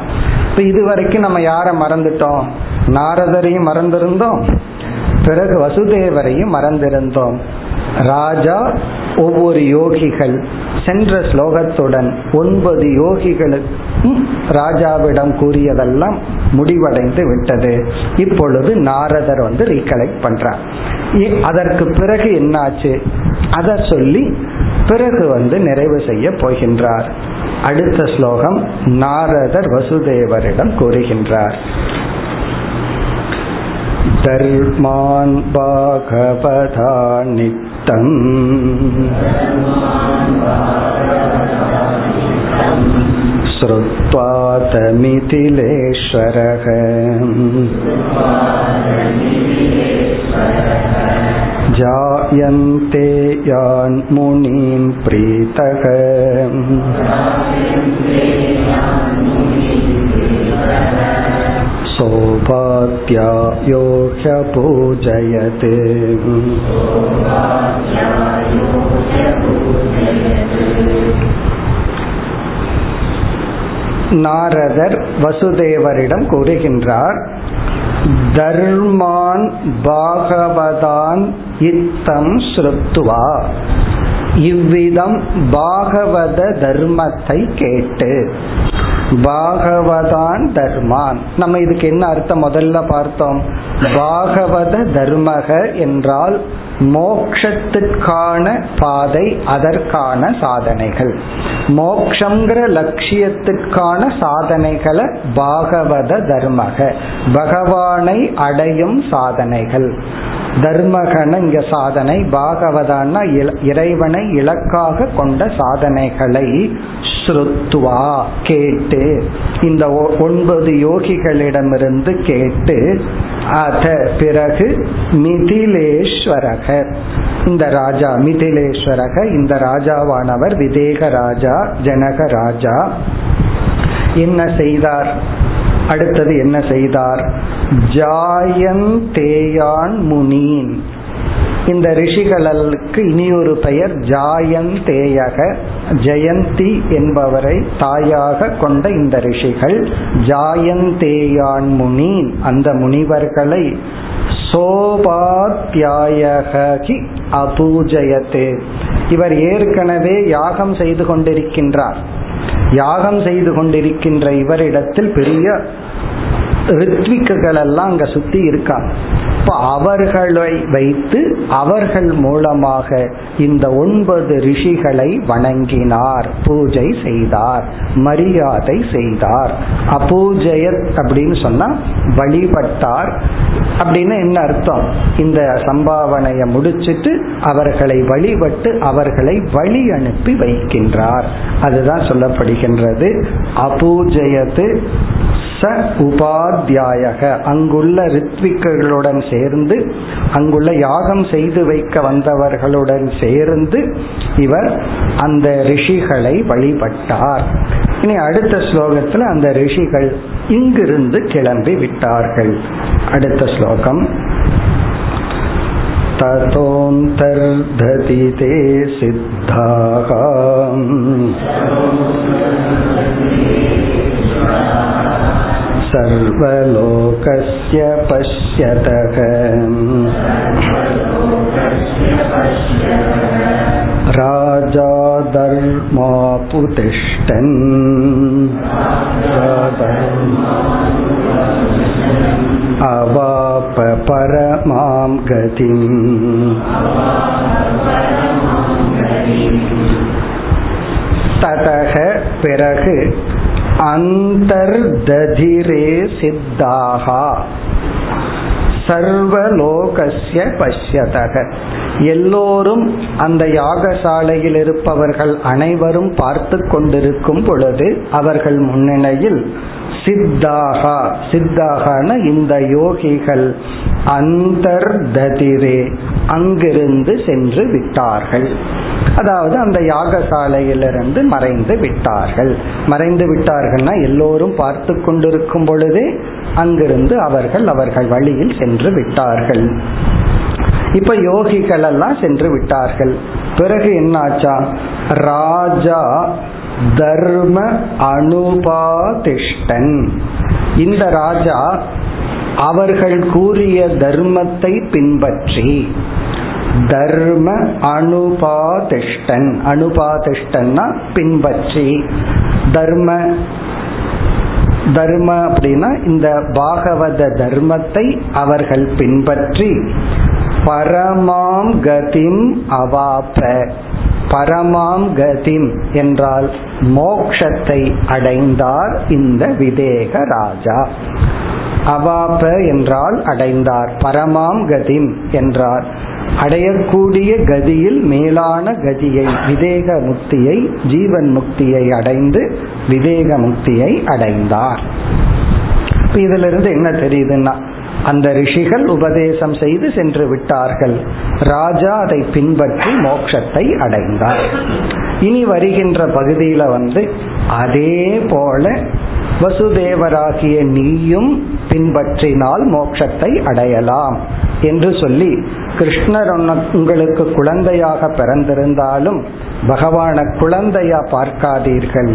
இப்ப இதுவரைக்கும் நம்ம யார மறந்துட்டோம்? நாரதரையும் மறந்திருந்தோம். பிறகு வசுதேவரையும் மறந்திருந்தோம். ராஜா ஒவ்வொரு யோகிகள் சென்ற ஸ்லோகத்துடன் ஒன்பது யோகிகளுக்கும் ராஜாவிடம் கூறியதெல்லாம் முடிவடைந்து விட்டது. இப்பொழுது நாரதர் வந்து ரீகலெக்ட் பண்றார். அதற்கு பிறகு என்னாச்சு? அதை சொல்லி பிறகு வந்து நிறைவு செய்ய போகின்றார். அடுத்த ஸ்லோகம் நாரதர் வசுதேவரிடம் கூறுகின்றார். தர்மான் பாகவதா नित्यम् श्रुत्वा तमिथिलेश्वरः जायन्ते यान् मुनीन् प्रीतः सोपात्यायो ह्यपूजयत् நாரதர் வசுதேவரிடம் கூறுகின்றார் தர்மான் பாகவதான் இத்தம் ஸ்ருத்துவா இவ்விதம் பாகவத தர்மத்தை கேட்டு பாகவதான் தர்மான். நம்ம இதுக்கு என்ன அர்த்தம்? முதல்ல பார்த்தோம். பாகவத தர்மக என்றால் மோக்ஷத்துக்கான பாதை அதற்கான சாதனைகள். மோக்ஷங்கிற லட்சியத்திற்கான சாதனைகளை பாகவத தர்மக. பகவானை அடையும் சாதனைகள். தர்மகன இங்க சாதனை பாகவதான இறைவனை இலக்காக கொண்ட சாதனைகளை ஸ்ருத்வா கேட்டு இந்த ஒன்பது யோகிகளிடமிருந்து கேட்டு அத பிறகு மிதிலேஸ்வரக. இந்த ராஜா மிதிலேஸ்வரக இந்த ராஜாவானவர் விதேக ராஜா ஜனக ராஜா. என்ன செய்தார்? அடுத்தது என்ன செய்தார்? ஜாயந்தேயான் முனீன். இந்த ரிஷிகளுக்கு இனியொரு பெயர் ஜாயந்தேயக ஜெயந்தி என்பவரை தாயாக கொண்ட இந்த ரிஷிகள் ஜாயந்தேயான் முனீன் அந்த முனிவர்களை சோபாத்தியாயகி அபூஜயத்தே. இவர் ஏற்கனவே யாகம் செய்து கொண்டிருக்கின்றார். யாகம் செய்து கொண்டிருக்கின்ற இவரிடத்தில் பெரிய ரித்விக்குகள் எல்லாம் அங்க சுத்தி இருக்காங்க இப்ப அவர்களை வைத்து அவர்கள் மூலமாக இந்த ஒன்பது ரிஷிகளை வணங்கினார் பூஜை செய்தார் மரியாதை செய்தார். அபூஜயத் அப்படின்னு சொன்னா வழிபட்டார் அப்படின்னு என்ன அர்த்தம்? இந்த சம்பாவனையை முடிச்சிட்டு அவர்களை வழிபட்டு அவர்களை வழி அனுப்பி வைக்கின்றார். அதுதான் சொல்லப்படுகின்றது. அபூஜயத்து ச உபாத்தியாயக அங்குள்ள ரித்விக்கர்களுடன் சேர்ந்து அங்குள்ள யாகம் செய்து வைக்க வந்தவர்களுடன் சேர்ந்து இவர் அந்த ரிஷிகளை வழிபட்டார் இனி அடுத்த ஸ்லோகத்தில் அந்த ரிஷிகள் இங்கிருந்து கிளம்பி விட்டார்கள் அடுத்த ஸ்லோகம் ततोऽन्तर्धति ते सिद्धाः सर्वलोकस्य पश्यतः राजा धर्मापुतिष्ठन् अवाप परमां गतिम् ததக பிறகு அந்தர்ததிரே சித்தாகா. சர்வலோகசிய பஷ்யதக. எல்லோரும் அந்த யாகசாலையில் இருப்பவர்கள் அனைவரும் பார்த்து கொண்டிருக்கும் பொழுது அவர்கள் முன்னிலையில் சித்தாகா. சித்தாகன இந்த யோகிகள் அந்தர்ததிரே. அங்கிருந்து சென்று விட்டார்கள். அதாவது அந்த யாகசாலையிலிருந்து மறைந்து விட்டார்கள். மறைந்து விட்டார்கள்னா எல்லோரும் பார்த்து கொண்டிருக்கும் பொழுதே அங்கிருந்து அவர்கள் அவர்கள் வழியில் சென்று விட்டார்கள். இப்ப யோகிகள் எல்லாம் சென்று விட்டார்கள். பிறகு என்னாச்சா? ராஜா தர்ம அனுபாதிஷ்டன். இந்த ராஜா அவர்கள் கூறிய தர்மத்தை பின்பற்றி. தர்ம அனுபாதிஷ்டன். அனுபாதிஷ்டன்னா பின்பற்றி. தர்ம தர்ம அப்படின்னா இந்த பாகவத தர்மத்தை அவர்கள் பின்பற்றி. பரமாம் கதிம் அவாப்ப பரமாம் கதிம் என்றால் மோக்ஷத்தை அடைந்தார் இந்த விதேக ராஜா. அவாப என்றால் அடைந்தார் பரமாம் கதிம் என்றார். அடையக்கூடிய கதியில் மேலான கதியை விதேக முக்தியை ஜீவன் முக்தியை அடைந்து விதேக முக்தியை அடைந்தார். இதிலிருந்து என்ன தெரியுதுன்னா அந்த ரிஷிகள் உபதேசம் செய்து சென்று விட்டார்கள். ராஜா அதை பின்பற்றி மோட்சத்தை அடைந்தார். இனி வருகின்ற பகுதியில வந்து அதே போல வசுதேவராகிய நீயும் பின்பற்றினால் மோட்சத்தை அடையலாம் என்று சொல்லி கிருஷ்ணர் உங்களுக்கு குழந்தையாக பிறந்திருந்தாலும் பகவான குழந்தையா பார்க்காதீர்கள்.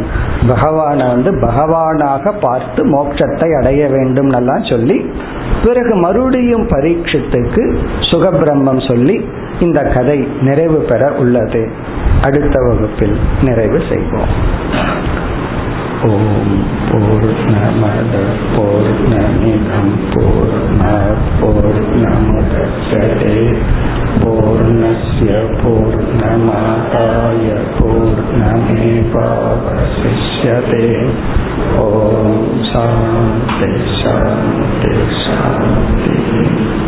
பகவான வந்து பகவானாக பார்த்து மோட்சத்தை அடைய வேண்டும் எல்லாம் சொல்லி பிறகு மறுபடியும் பரீட்சத்துக்கு சுகபிரம்மம் சொல்லி இந்த கதை நிறைவு பெற உள்ளது. அடுத்த வகுப்பில் நிறைவு செய்வோம். ओम ॐ पूर्णमदपूर्णमिदं पूर्णापूर्णमुदच्यते पूर्णस्य पूर्णमाताय पूर्णमेवावशिष्यते। ॐ शान्ति शान्ति शान्तिः।